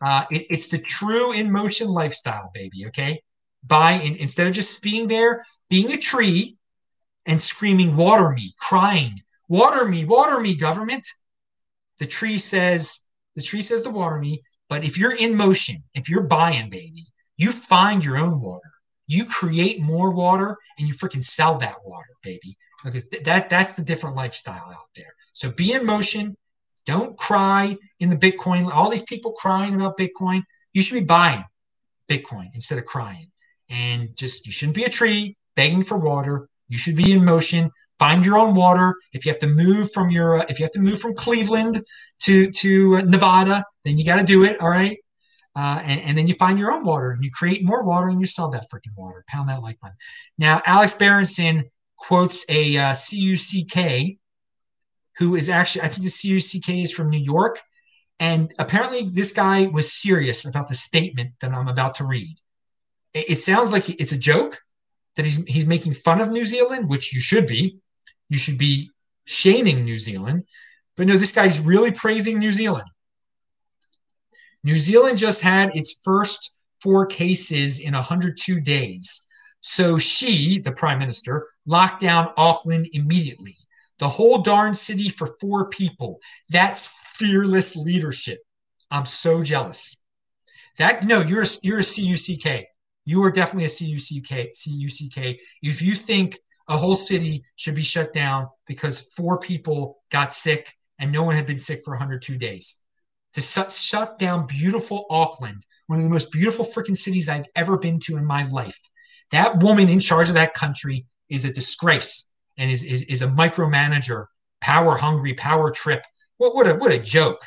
Uh, it, it's the true in motion lifestyle, baby. Okay. Buy in, instead of just being there, being a tree and screaming, water me, crying, water me, water me, government. The tree says, the tree says to water me, but if you're in motion, if you're buying, baby, you find your own water. You create more water and you freaking sell that water, baby. Because th- that that's the different lifestyle out there. So be in motion. Don't cry in the Bitcoin. All these people crying about Bitcoin. You should be buying Bitcoin instead of crying. And just you shouldn't be a tree begging for water. You should be in motion find your own water. If you have to move from your, uh, if you have to move from Cleveland to to Nevada, then you got to do it. All right, uh, and, and, then you find your own water and you create more water and you sell that freaking water. Pound that like button. Now, Alex Berenson quotes a uh, CUCK, who is actually, I think the CUCK is from New York. And apparently, this guy was serious about the statement that I'm about to read. It, it sounds like it's a joke that he's he's making fun of New Zealand, which you should be. You should be shaming New Zealand. But no, this guy's really praising New Zealand. New Zealand just had its first four cases in 102 days. So she, the prime minister, locked down Auckland immediately. The whole darn city for four people. That's fearless leadership. I'm so jealous. That no, you're a, you're a CUCK. You are definitely a CUCK. CUCK. If you think a whole city should be shut down because four people got sick and no one had been sick for 102 days. To shut, shut down beautiful Auckland, one of the most beautiful freaking cities I've ever been to in my life. That woman in charge of that country is a disgrace and is, is, is a micromanager, power hungry, power trip. What, what, a, what a joke.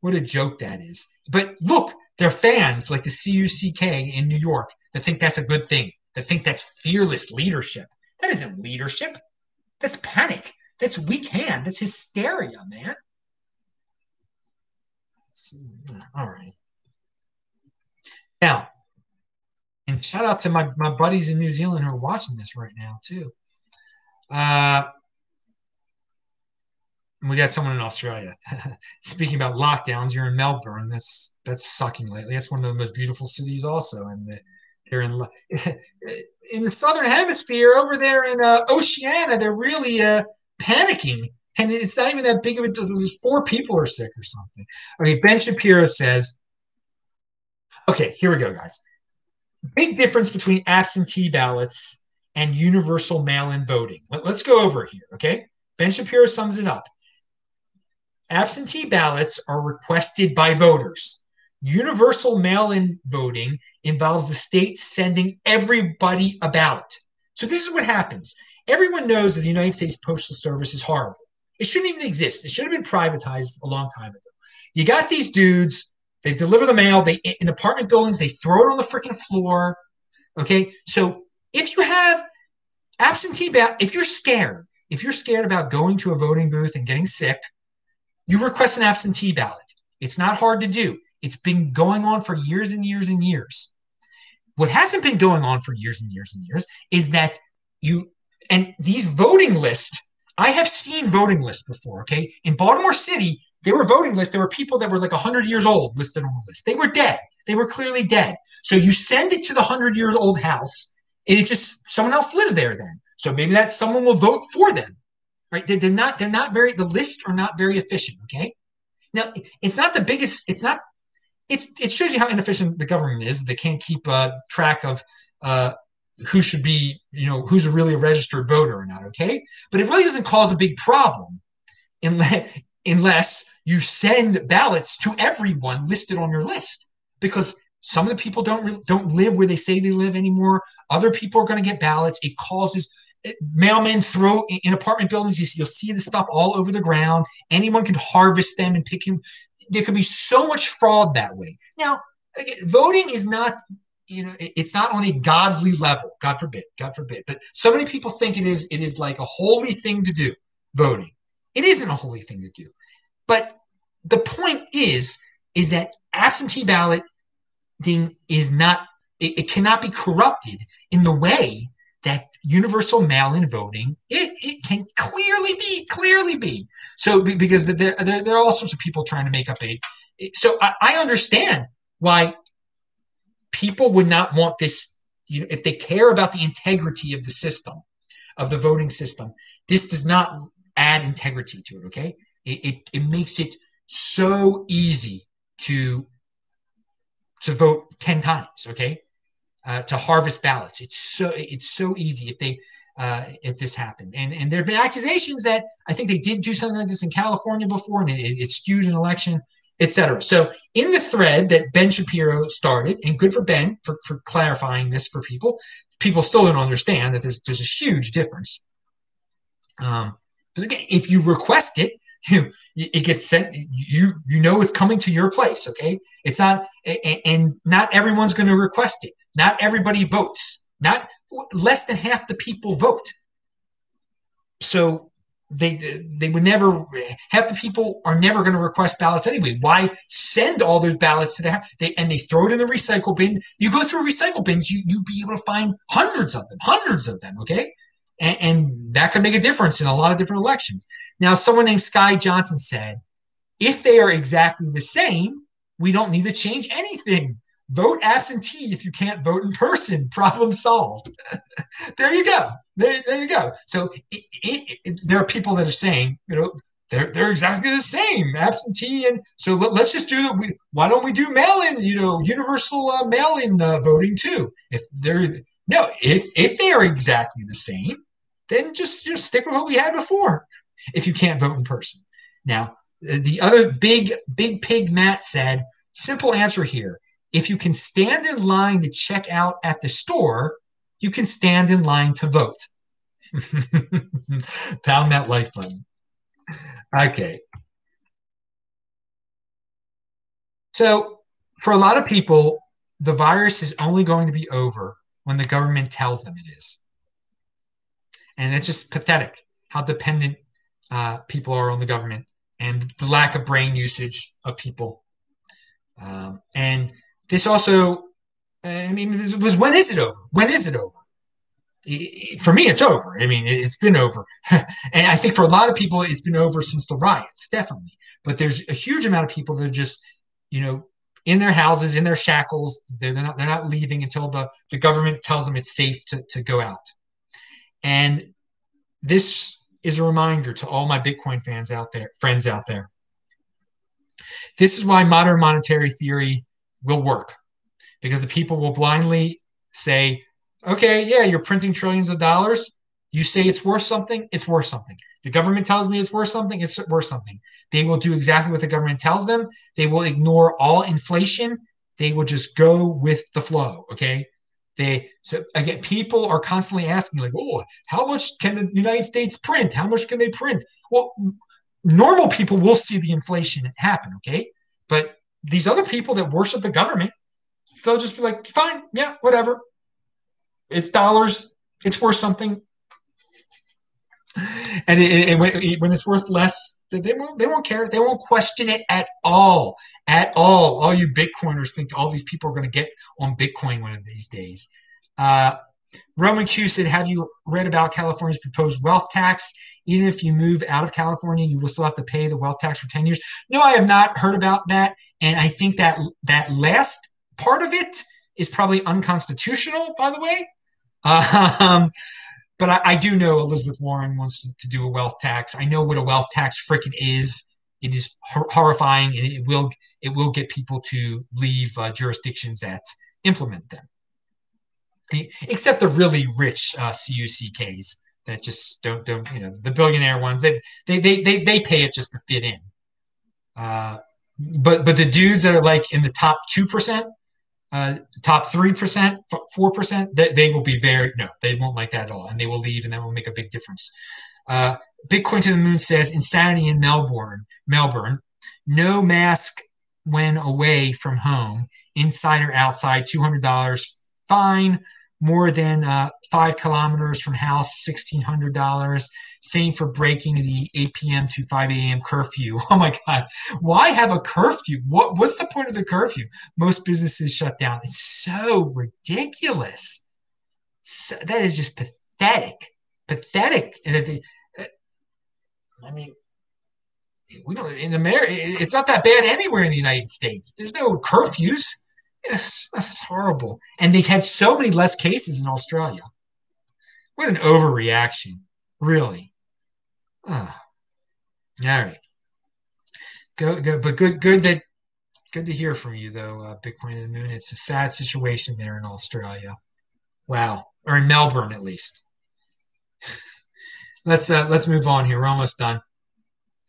What a joke that is. But look, they're fans like the CUCK in New York that think that's a good thing, that think that's fearless leadership. That isn't leadership. That's panic. That's weak hand. That's hysteria, man. All right. Now, and shout out to my, my buddies in New Zealand who are watching this right now, too. Uh, we got someone in Australia. Speaking about lockdowns, you're in Melbourne. That's that's sucking lately. That's one of the most beautiful cities, also, and they're in in the southern hemisphere over there in uh, Oceania. They're really uh, panicking And it's not even that big of a there's four people are sick or something. Okay, Ben Shapiro says, okay, here we go, guys. Big difference between absentee ballots and universal mail-in voting. Let's go over here, okay? Ben Shapiro sums it up. Absentee ballots are requested by voters. Universal mail in voting involves the state sending everybody a ballot. So, this is what happens. Everyone knows that the United States Postal Service is horrible. It shouldn't even exist. It should have been privatized a long time ago. You got these dudes, they deliver the mail, they in apartment buildings, they throw it on the freaking floor. Okay. So, if you have absentee ballot, if you're scared, if you're scared about going to a voting booth and getting sick, you request an absentee ballot. It's not hard to do. It's been going on for years and years and years. What hasn't been going on for years and years and years is that you and these voting lists. I have seen voting lists before. Okay, in Baltimore City, there were voting lists. There were people that were like 100 years old listed on the list. They were dead. They were clearly dead. So you send it to the 100 years old house, and it just someone else lives there then. So maybe that someone will vote for them right? They're, they're not they're not very the lists are not very efficient. Okay, now it's not the biggest. It's not. It's it shows you how inefficient the government is. They can't keep uh, track of uh, who should be you know who's really a registered voter or not. Okay, but it really doesn't cause a big problem unless unless you send ballots to everyone listed on your list because some of the people don't don't live where they say they live anymore. Other people are going to get ballots. It causes eh, mailmen throw in apartment buildings. You'll see the stuff all over the ground. Anyone can harvest them and pick them. There could be so much fraud that way. Now, voting is not, you know, it's not on a godly level. God forbid, God forbid. But so many people think it is. It is like a holy thing to do. Voting. It isn't a holy thing to do. But the point is, is that absentee ballot thing is not. It, it cannot be corrupted in the way that universal mail-in voting it, it can clearly be clearly be so because there, there, there are all sorts of people trying to make up a so I, I understand why people would not want this you know if they care about the integrity of the system of the voting system this does not add integrity to it okay it, it, it makes it so easy to to vote 10 times okay uh, to harvest ballots. It's so it's so easy if they uh, if this happened. And and there have been accusations that I think they did do something like this in California before, and it, it skewed an election, etc. So in the thread that Ben Shapiro started, and good for Ben for, for clarifying this for people. People still don't understand that there's there's a huge difference. Um, because again, if you request it, you it gets sent you you know it's coming to your place okay it's not and not everyone's going to request it not everybody votes. Not less than half the people vote. So they they would never half the people are never going to request ballots anyway. Why send all those ballots to the they and they throw it in the recycle bin? You go through recycle bins, you you be able to find hundreds of them, hundreds of them. Okay, and, and that could make a difference in a lot of different elections. Now, someone named Sky Johnson said, if they are exactly the same, we don't need to change anything vote absentee if you can't vote in person. Problem solved. there you go. There, there you go. So it, it, it, there are people that are saying, you know, they're, they're exactly the same absentee. And so let, us just do that. We, why don't we do mail in, you know, universal uh, mail in uh, voting too? If they're, no, if, if they are exactly the same, then just, just stick with what we had before if you can't vote in person. Now, the other big, big pig Matt said, simple answer here if you can stand in line to check out at the store, you can stand in line to vote. Pound that like button. Okay. So, for a lot of people, the virus is only going to be over when the government tells them it is. And it's just pathetic how dependent uh, people are on the government and the lack of brain usage of people. Um, and this also, I mean, this was when is it over? When is it over? for me, it's over. I mean, it's been over. and I think for a lot of people, it's been over since the riots, definitely. But there's a huge amount of people that are just, you know, in their houses, in their shackles. They're not, they're not leaving until the, the government tells them it's safe to, to go out. And this is a reminder to all my Bitcoin fans out there, friends out there. This is why modern monetary theory will work because the people will blindly say, okay, yeah, you're printing trillions of dollars. You say it's worth something, it's worth something. The government tells me it's worth something, it's worth something. They will do exactly what the government tells them. They will ignore all inflation. They will just go with the flow. Okay. They so again, people are constantly asking, like, oh, how much can the United States print? How much can they print? Well, normal people will see the inflation happen, okay? But these other people that worship the government, they'll just be like, fine, yeah, whatever. It's dollars, it's worth something. And, it, it, when, when, it's worth less, they won't, they won't care. They won't question it at all. At all. All you Bitcoiners think all these people are going to get on Bitcoin one of these days. Uh, Roman Q said, Have you read about California's proposed wealth tax? Even if you move out of California, you will still have to pay the wealth tax for 10 years. No, I have not heard about that. And I think that that last part of it is probably unconstitutional, by the way. Um, but I, I, do know Elizabeth Warren wants to, to, do a wealth tax. I know what a wealth tax frickin' is. It is hor- horrifying, and it will it will get people to leave uh, jurisdictions that implement them except the really rich uh, CUCKs that just don't don't you know the billionaire ones they they they they, they pay it just to fit in. Uh, but but the dudes that are like in the top two percent, uh, top three percent, four percent, they, they will be very no, they won't like that at all, and they will leave, and that will make a big difference. Uh, Bitcoin to the Moon says insanity in Melbourne. Melbourne, no mask when away from home, inside or outside, two hundred dollars fine more than uh, five kilometers from house, $1,600. Same for breaking the 8 p.m. to 5 a.m. curfew. Oh my God. Why have a curfew? What, what's the point of the curfew? Most businesses shut down. It's so ridiculous. So, that is just pathetic. Pathetic. Uh, I mean, we don't, in America, it's not that bad anywhere in the United States. There's no curfews. Yes, that's horrible. And they've had so many less cases in Australia. What an overreaction, really. Oh. All right. Go, go, but good, good that, good to hear from you though, uh, Bitcoin of the Moon. It's a sad situation there in Australia. Wow, or in Melbourne at least. let's uh, let's move on here. We're almost done.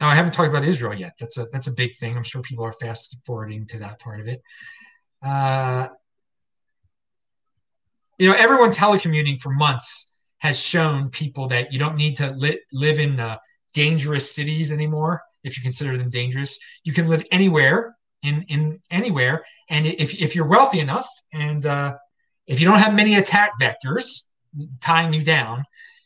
Oh, I haven't talked about Israel yet. That's a that's a big thing. I'm sure people are fast forwarding to that part of it uh, you know, everyone telecommuting for months has shown people that you don't need to li- live in uh, dangerous cities anymore if you consider them dangerous. You can live anywhere in in anywhere, and if if you're wealthy enough, and uh, if you don't have many attack vectors tying you down,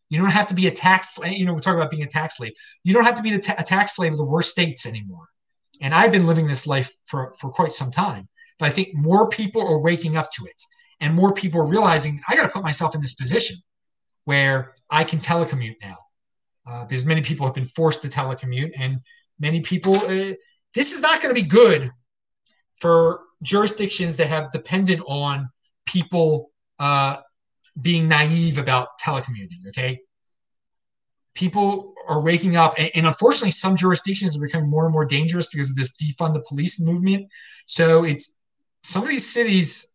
you don't have to be a tax. You know, we talk about being a tax slave. You don't have to be ta- a tax slave of the worst states anymore. And I've been living this life for for quite some time. But I think more people are waking up to it and more people are realizing I got to put myself in this position where I can telecommute now. Uh, because many people have been forced to telecommute and many people, uh, this is not going to be good for jurisdictions that have depended on people uh, being naive about telecommuting. Okay. People are waking up, and, and, unfortunately, some jurisdictions are becoming more and more dangerous because of this defund the police movement. So it's some of these cities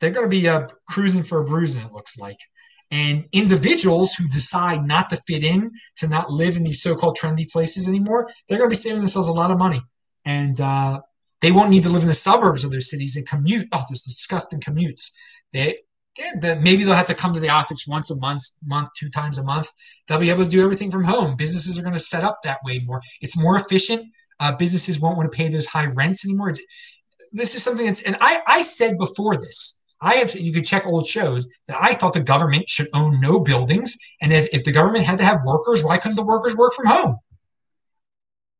they're going to be uh, cruising for a bruising it looks like and individuals who decide not to fit in to not live in these so-called trendy places anymore they're going to be saving themselves a lot of money and uh, they won't need to live in the suburbs of their cities and commute oh there's disgusting commutes they yeah, maybe they'll have to come to the office once a month, month, two times a month. They'll be able to do everything from home. Businesses are going to set up that way more. It's more efficient. Uh, businesses won't want to pay those high rents anymore. It's, this is something that's, and I, I said before this, I have, you could check old shows that I thought the government should own no buildings. And if, if the government had to have workers, why couldn't the workers work from home?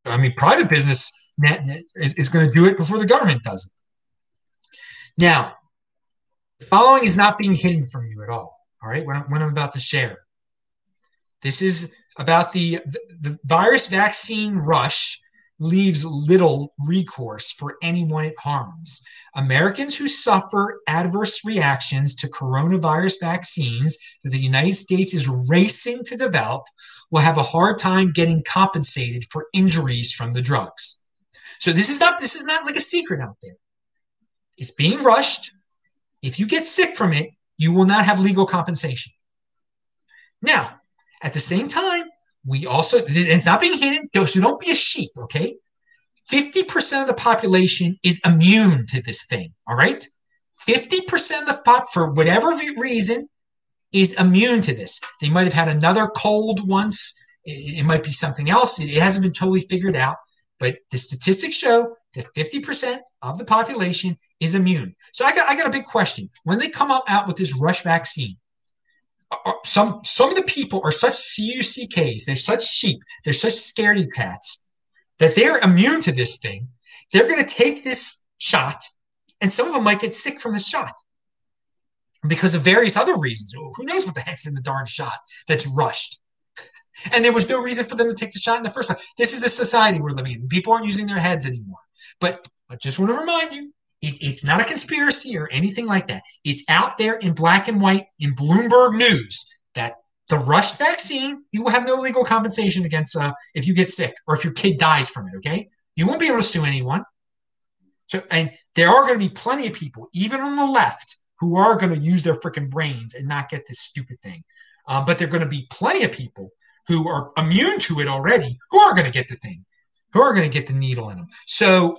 I mean, private business net, net is, is going to do it before the government does it. Now, the following is not being hidden from you at all. All right, what I'm, about to share. This is about the, the, the virus vaccine rush leaves little recourse for anyone it harms. Americans who suffer adverse reactions to coronavirus vaccines that the United States is racing to develop will have a hard time getting compensated for injuries from the drugs. So this is not this is not like a secret out there. It's being rushed. If you get sick from it, you will not have legal compensation. Now, at the same time, we also it's not being hidden, so don't be a sheep, okay? 50% of the population is immune to this thing, all right? 50% of the pop, for whatever reason, is immune to this. They might have had another cold once. It, it might be something else. It, it hasn't been totally figured out. But the statistics show that 50% of the population is immune. So I got, I got a big question. When they come out, out with this rush vaccine, some some of the people are such CUCKs, they're such sheep, they're such scaredy cats that they're immune to this thing. They're going to take this shot, and some of them might get sick from the shot because of various other reasons. Who knows what the heck's in the darn shot that's rushed? and there was no reason for them to take the shot in the first place. This is the society we're living in. People aren't using their heads anymore. But I just want to remind you, it, it's not a conspiracy or anything like that. It's out there in black and white in Bloomberg News that the rushed vaccine, you will have no legal compensation against uh, if you get sick or if your kid dies from it. Okay, you won't be able to sue anyone. So, and there are going to be plenty of people, even on the left, who are going to use their freaking brains and not get this stupid thing. Um, but there are going to be plenty of people who are immune to it already who are going to get the thing, who are going to get the needle in them. So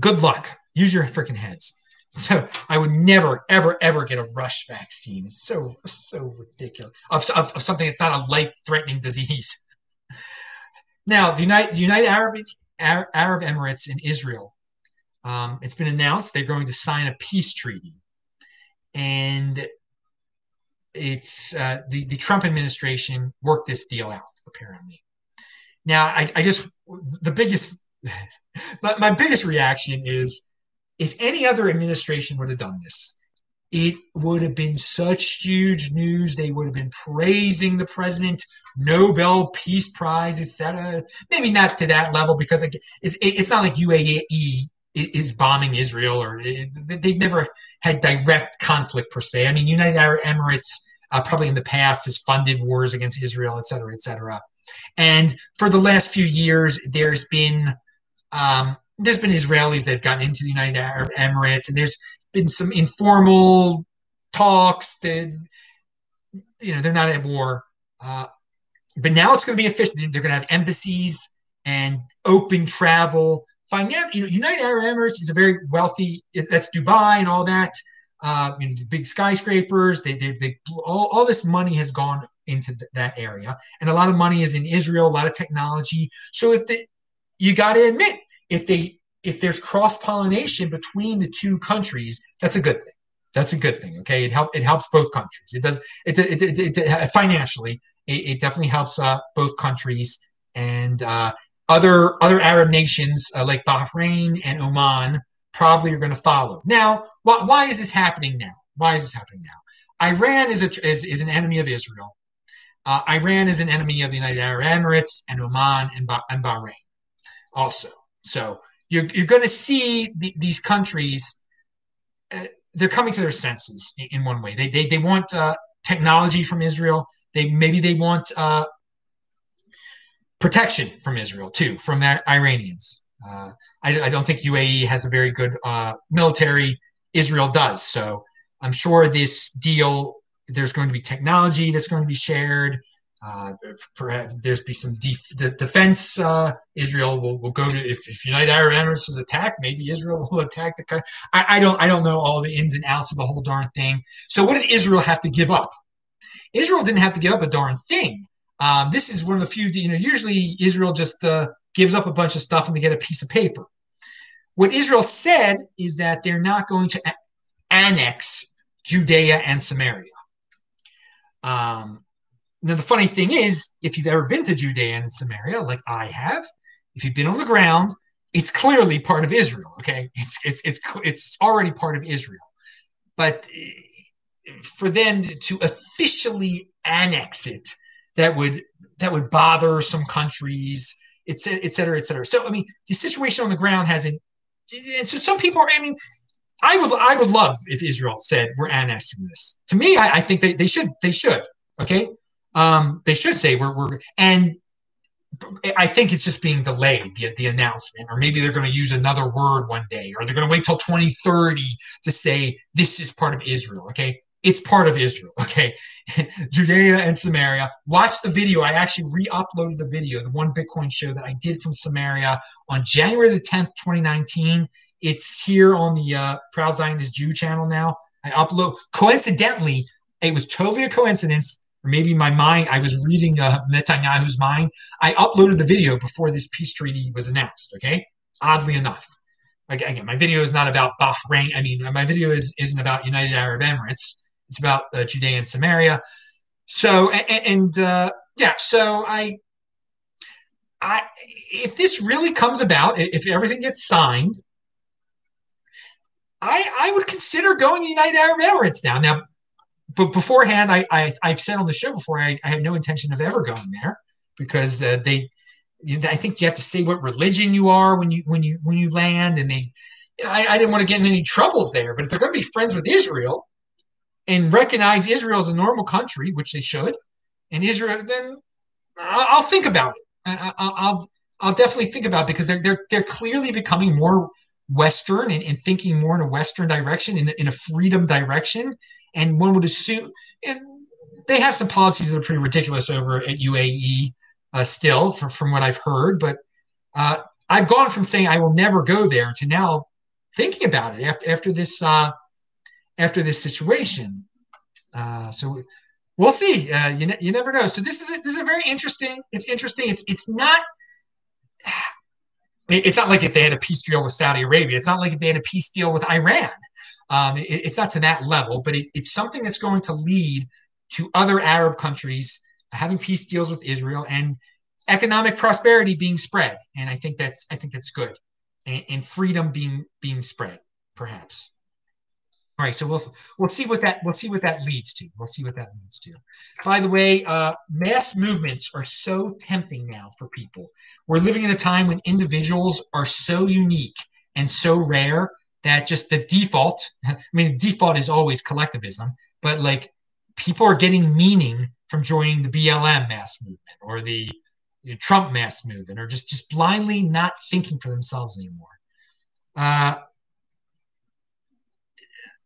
good luck. Use your freaking heads. So I would never, ever, ever get a rush vaccine. It's so, so ridiculous of, of, of something that's not a life-threatening disease. now, the United, the United Arab, Arab Emirates and Israel, um, it's been announced they're going to sign a peace treaty, and it's uh, the the Trump administration worked this deal out apparently. Now, I, I just the biggest but my biggest reaction is if any other administration would have done this, it would have been such huge news. They would have been praising the president, Nobel Peace Prize, etc. Maybe not to that level because it's it's not like UAE is bombing Israel or they've never had direct conflict per se. I mean, United Arab Emirates uh, probably in the past has funded wars against Israel, etc., etc. And for the last few years, there's been um, there's been Israelis that have gotten into the United Arab Emirates, and there's been some informal talks that you know they're not at war. Uh, but now it's going to be official. They're going to have embassies and open travel. Finan- you know, United Arab Emirates is a very wealthy. That's Dubai and all that. Uh, you know, the big skyscrapers. They, they, they all, all this money has gone into th- that area, and a lot of money is in Israel. A lot of technology. So if they, you got to admit if they if there's cross pollination between the two countries, that's a good thing. That's a good thing. Okay, it help it helps both countries. It does it it, it, it financially. It, it, definitely helps uh, both countries and uh, other other Arab nations uh, like Bahrain and Oman probably are going to follow. Now, why, why is this happening now? Why is this happening now? Iran is a is, is an enemy of Israel. Uh, Iran is an enemy of the United Arab Emirates and Oman and, and Bahrain also. So you're, you're going to see the, these countries, uh, they're coming to their senses in, in, one way. They, they, they want uh, technology from Israel. They Maybe they want uh, protection from Israel too, from the Iranians. Uh, I, I, don't think UAE has a very good uh, military. Israel does. So I'm sure this deal, there's going to be technology that's going to be shared. Uh, perhaps there's be some def- defense. Uh, Israel will, will go to if, if United Arab Emirates is attacked, maybe Israel will attack the. I, I don't I don't know all the ins and outs of the whole darn thing. So what did Israel have to give up? Israel didn't have to give up a darn thing. Um, this is one of the few. You know, usually Israel just uh, gives up a bunch of stuff and they get a piece of paper. What Israel said is that they're not going to a- annex Judea and Samaria. Um, now, the funny thing is, if you've ever been to Judea and Samaria, like I have, if you've been on the ground, it's clearly part of Israel. Okay, it's it's it's it's already part of Israel, but eh, for them to officially annex it, that would that would bother some countries, et cetera, et cetera, et cetera. So, I mean, the situation on the ground hasn't. And so, some people are. I mean, I would I would love if Israel said we're annexing this. To me, I, I think they, they should they should. Okay, Um, they should say we're, we're and I think it's just being delayed, the, the announcement, or maybe they're going to use another word one day, or they're going to wait till 2030 to say this is part of Israel. Okay. It's part of Israel. Okay. Judea and Samaria. Watch the video. I actually re uploaded the video, the one Bitcoin show that I did from Samaria on January the 10th, 2019. It's here on the uh, Proud Zionist Jew channel now. I upload, coincidentally, it was totally a coincidence or maybe my mind, I was reading uh, Netanyahu's mind. I uploaded the video before this peace treaty was announced. Okay, oddly enough, Like, again, my video is not about Bahrain. I mean, my video is isn't about United Arab Emirates. It's about uh, Judea and Samaria. So and, and uh, yeah, so I, I, if this really comes about, if everything gets signed, I I would consider going to United Arab Emirates now. Now but beforehand, I, I have said on the show before, I, I had no intention of ever going there because uh, they, I think you have to say what religion you are when you when you when you land, and they, you know, I, I didn't want to get in any troubles there. But if they're going to be friends with Israel and recognize Israel as a normal country, which they should, and Israel, then I'll, I'll think about it. I, will I'll definitely think about it because they're they're they're clearly becoming more Western and, and, thinking more in a Western direction, in, in a freedom direction, and one would assume and they have some policies that are pretty ridiculous over at UAE uh, still, for, from what I've heard. But uh, I've gone from saying I will never go there to now thinking about it after after this uh, after this situation. Uh, so we'll see. Uh, you, ne- you never know. So this is a, this is a very interesting. It's interesting. It's it's not. It's not like if they had a peace deal with Saudi Arabia. It's not like if they had a peace deal with Iran. Um, it, it's not to that level, but it, it's something that's going to lead to other Arab countries having peace deals with Israel and economic prosperity being spread. And I think that's I think that's good, and, and freedom being being spread, perhaps. All right, so we'll we'll see what that we'll see what that leads to. We'll see what that leads to. By the way, uh, mass movements are so tempting now for people. We're living in a time when individuals are so unique and so rare that just the default, I mean, default is always collectivism, but like people are getting meaning from joining the BLM mass movement or the you know, Trump mass movement or just, just blindly not thinking for themselves anymore. Uh,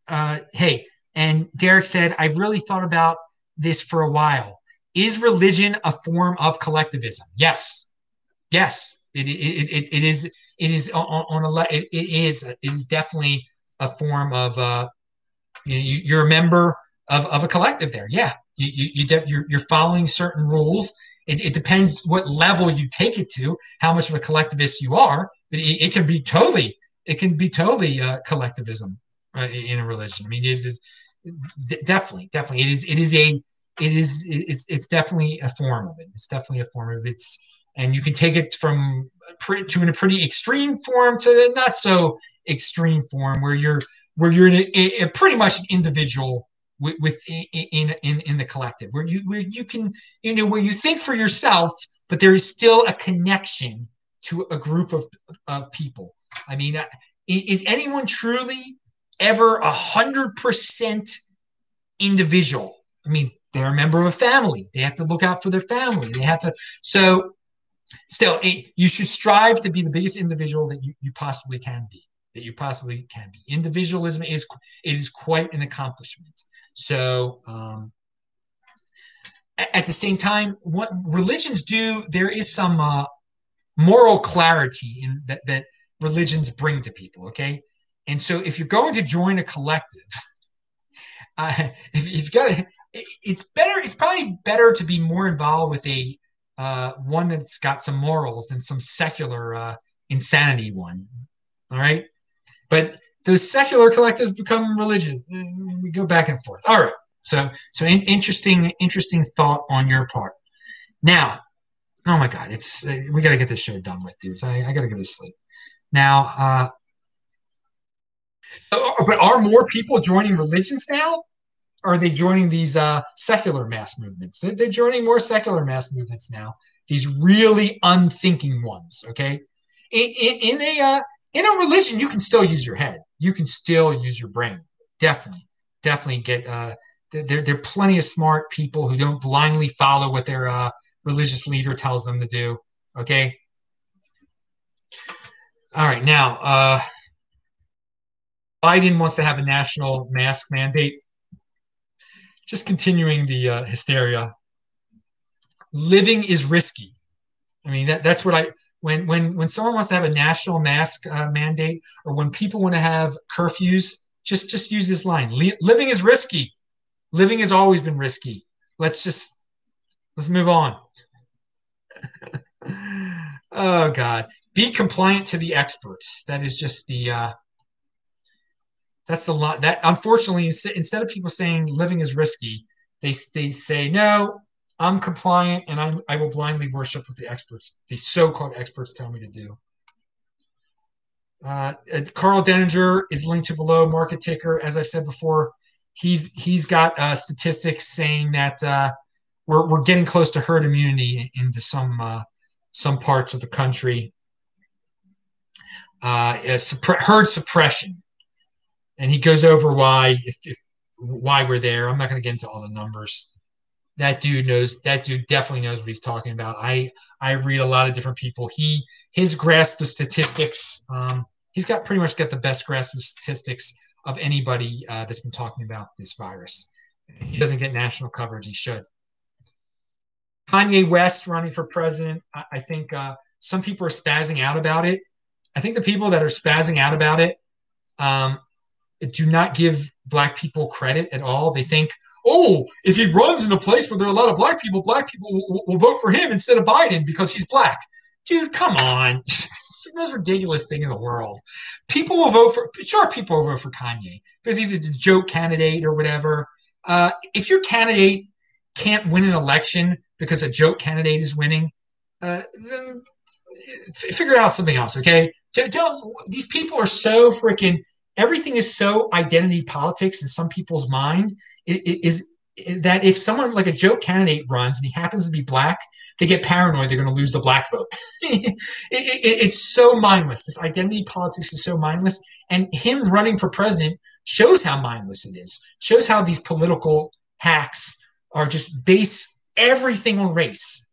uh, hey, and Derek said, I've really thought about this for a while. Is religion a form of collectivism? Yes. Yes, it, it, it, it is it is on, on a it, it is it is definitely a form of uh you, are a member of, of a collective there. Yeah. You, you, you de- you're, you're following certain rules. It, it depends what level you take it to how much of a collectivist you are it, it can be totally it can be totally uh, collectivism uh, in a religion. I mean it, definitely definitely. It is it is a it is it's, it's definitely a form of it. It's definitely a form of it. it's and you can take it from to in a pretty extreme form to not so extreme form where you're where you're in a, a pretty much an individual with, with in, in in the collective where you where you can you know where you think for yourself but there is still a connection to a group of of people. I mean uh, is anyone truly ever a hundred percent individual? I mean they're a member of a family. They have to look out for their family. They have to so still you should strive to be the biggest individual that you, you possibly can be that you possibly can be. Individualism is it is quite an accomplishment. So um, at the same time what religions do there is some uh, moral clarity in that that religions bring to people okay? And so if you're going to join a collective uh, if you've got to, it's better it's probably better to be more involved with a uh, one that's got some morals than some secular uh, insanity one. All right, but those secular collectives become religion. We go back and forth. All right. So so in, interesting interesting thought on your part. Now, oh my God, it's we got to get this show done with, dudes. I, I got to go to sleep. Now, uh, but are more people joining religions now? Are they joining these uh, secular mass movements? They're joining more secular mass movements now. These really unthinking ones. Okay, in, in, in a uh, in a religion, you can still use your head. You can still use your brain. Definitely, definitely get uh, there, there are plenty of smart people who don't blindly follow what their uh, religious leader tells them to do. Okay. All right. Now, uh, Biden wants to have a national mask mandate. Just continuing the uh, hysteria. Living is risky. I mean, that, that's what I when when when someone wants to have a national mask uh, mandate or when people want to have curfews just just use this line. Living is risky. Living has always been risky. Let's just let's move on. Oh god. Be compliant to the experts. That is just the uh that's the lot that unfortunately instead of people saying living is risky they, they say no I'm compliant and I'm, I will blindly worship what the experts, the so-called experts, tell me to do. Uh, Karl Denninger is linked to below market ticker. As I've said before, he's he's got uh, statistics saying that uh, we're we're getting close to herd immunity into some uh, some parts of the country. Uh, suppre- herd suppression, and he goes over why if, if why we're there. I'm not going to get into all the numbers that dude knows that dude definitely knows what he's talking about. I I read a lot of different people. He his grasp of statistics, um, he's got pretty much got the best grasp of statistics of anybody uh, that's been talking about this virus. He doesn't get national coverage. He should. Kanye West running for president. I, I think uh, some people are spazzing out about it. I think the people that are spazzing out about it um, do not give black people credit at all. They think, oh, if he runs in a place where there are a lot of black people, black people will, will vote for him instead of Biden because he's black. Dude, come on. it's the most ridiculous thing in the world. People will vote for, sure, people will vote for Kanye because he's a joke candidate or whatever. Uh, if your candidate can't win an election because a joke candidate is winning, uh, then f- figure out something else, okay? Don't, don't these people are so freaking everything is so identity politics in some people's mind is, that if someone like a joke candidate runs and he happens to be black, they get paranoid they're going to lose the black vote. it, it, it's so mindless. This identity politics is so mindless. And him running for president shows how mindless it is, shows how these political hacks are just base everything on race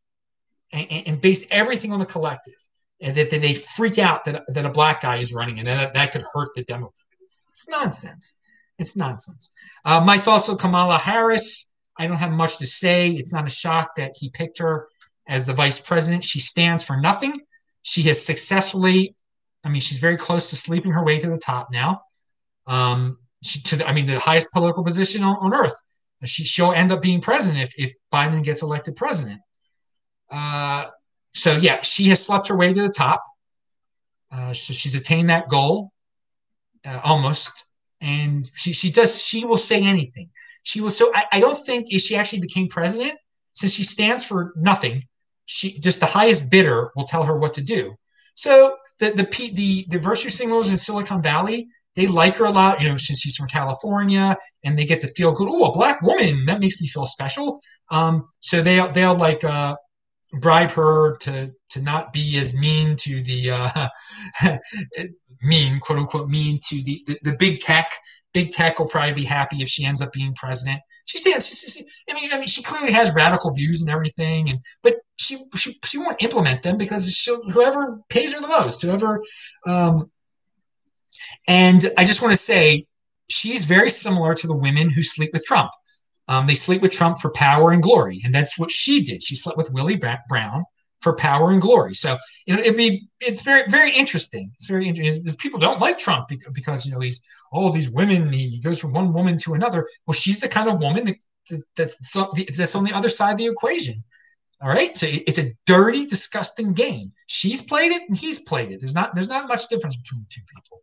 and, and base everything on the collective. And that, that they freak out that, that a black guy is running and that, that could hurt the Democrats. It's nonsense. It's nonsense. Uh, my thoughts on Kamala Harris. I don't have much to say. It's not a shock that he picked her as the vice president. She stands for nothing. She has successfully, I mean, she's very close to sleeping her way to the top now. Um, she, to the, I mean, the highest political position on, on earth. She, she'll end up being president if, if Biden gets elected president. Uh, so, yeah, she has slept her way to the top. Uh, so she's attained that goal uh, almost, and she she does she will say anything. She will so I, I don't think if she actually became president, since she stands for nothing, she just the highest bidder will tell her what to do. So the the the the virtue signalers in Silicon Valley, they like her a lot, you know, since she's from California, and they get to feel good. Oh, a black woman, that makes me feel special. Um, so they they'll like uh, bribe her to to not be as mean to the uh, mean, quote unquote, mean to the, the, the, big tech. Big tech will probably be happy if she ends up being president. She stands. She, she, I mean, I mean, she clearly has radical views and everything, and but she she, she won't implement them because she'll whoever pays her the most, whoever. Um, and I just want to say, she's very similar to the women who sleep with Trump. Um, they sleep with Trump for power and glory, and that's what she did. She slept with Willie Brown for power and glory. So it be it's very very interesting. It's very interesting because people don't like Trump because you know he's all oh, these women. He goes from one woman to another. Well, she's the kind of woman that that's that's on the other side of the equation. All right, so it's a dirty, disgusting game. She's played it and he's played it. There's not there's not much difference between the two people.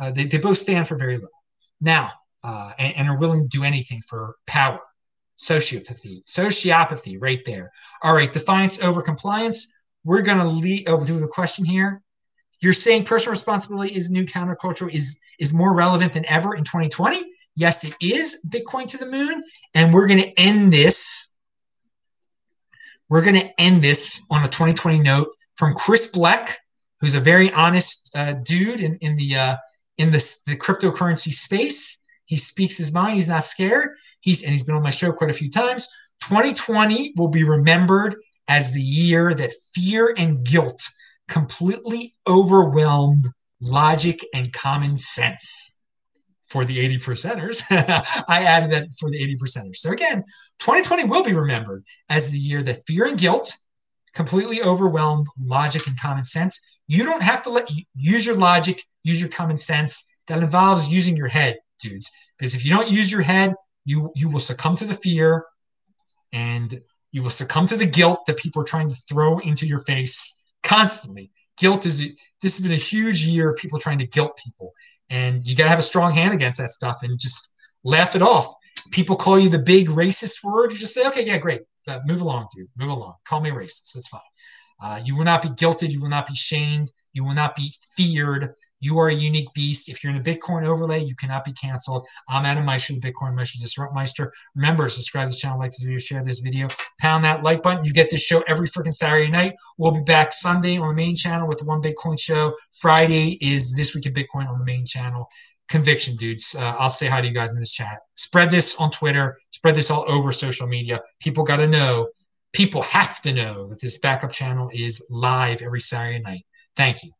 Uh, they, they both stand for very little now uh, and, and are willing to do anything for power sociopathy, sociopathy right there. All right, defiance over compliance. We're going to lead over to the question here. You're saying personal responsibility is new counterculture is is more relevant than ever in 2020. Yes, it is Bitcoin to the moon, and we're going to end this. We're going to end this on a 2020 note from Chris Black, who's a very honest uh, dude in, in the uh, in the, the cryptocurrency space. He speaks his mind. He's not scared He's and he's been on my show quite a few times. 2020 will be remembered as the year that fear and guilt completely overwhelmed logic and common sense for the 80 percenters. I added that for the 80 percenters. So again, 2020 will be remembered as the year that fear and guilt completely overwhelmed logic and common sense. You don't have to let use your logic, use your common sense. That involves using your head, dudes. Because if you don't use your head, you you will succumb to the fear and you will succumb to the guilt that people are trying to throw into your face constantly. Guilt is this has been a huge year of people trying to guilt people and you got to have a strong hand against that stuff and just laugh it off. People call you the big racist word. You just say, okay, yeah, great. Uh, move along, dude. Move along. Call me racist. That's fine. Uh, you will not be guilted. You will not be shamed. You will not be feared. You are a unique beast. If you're in the Bitcoin overlay, you cannot be canceled. I'm Adam Meister, the Bitcoin Meister Disrupt Meister. Remember, subscribe to this channel, like this video, share this video, pound that like button. You get this show every freaking Saturday night. We'll be back Sunday on the main channel with the One Bitcoin Show. Friday is This Week in Bitcoin on the main channel. Conviction, dudes. Uh, I'll say hi to you guys in this chat. Spread this on Twitter. Spread this all over social media. People got to know. People have to know that this backup channel is live every Saturday night. Thank you.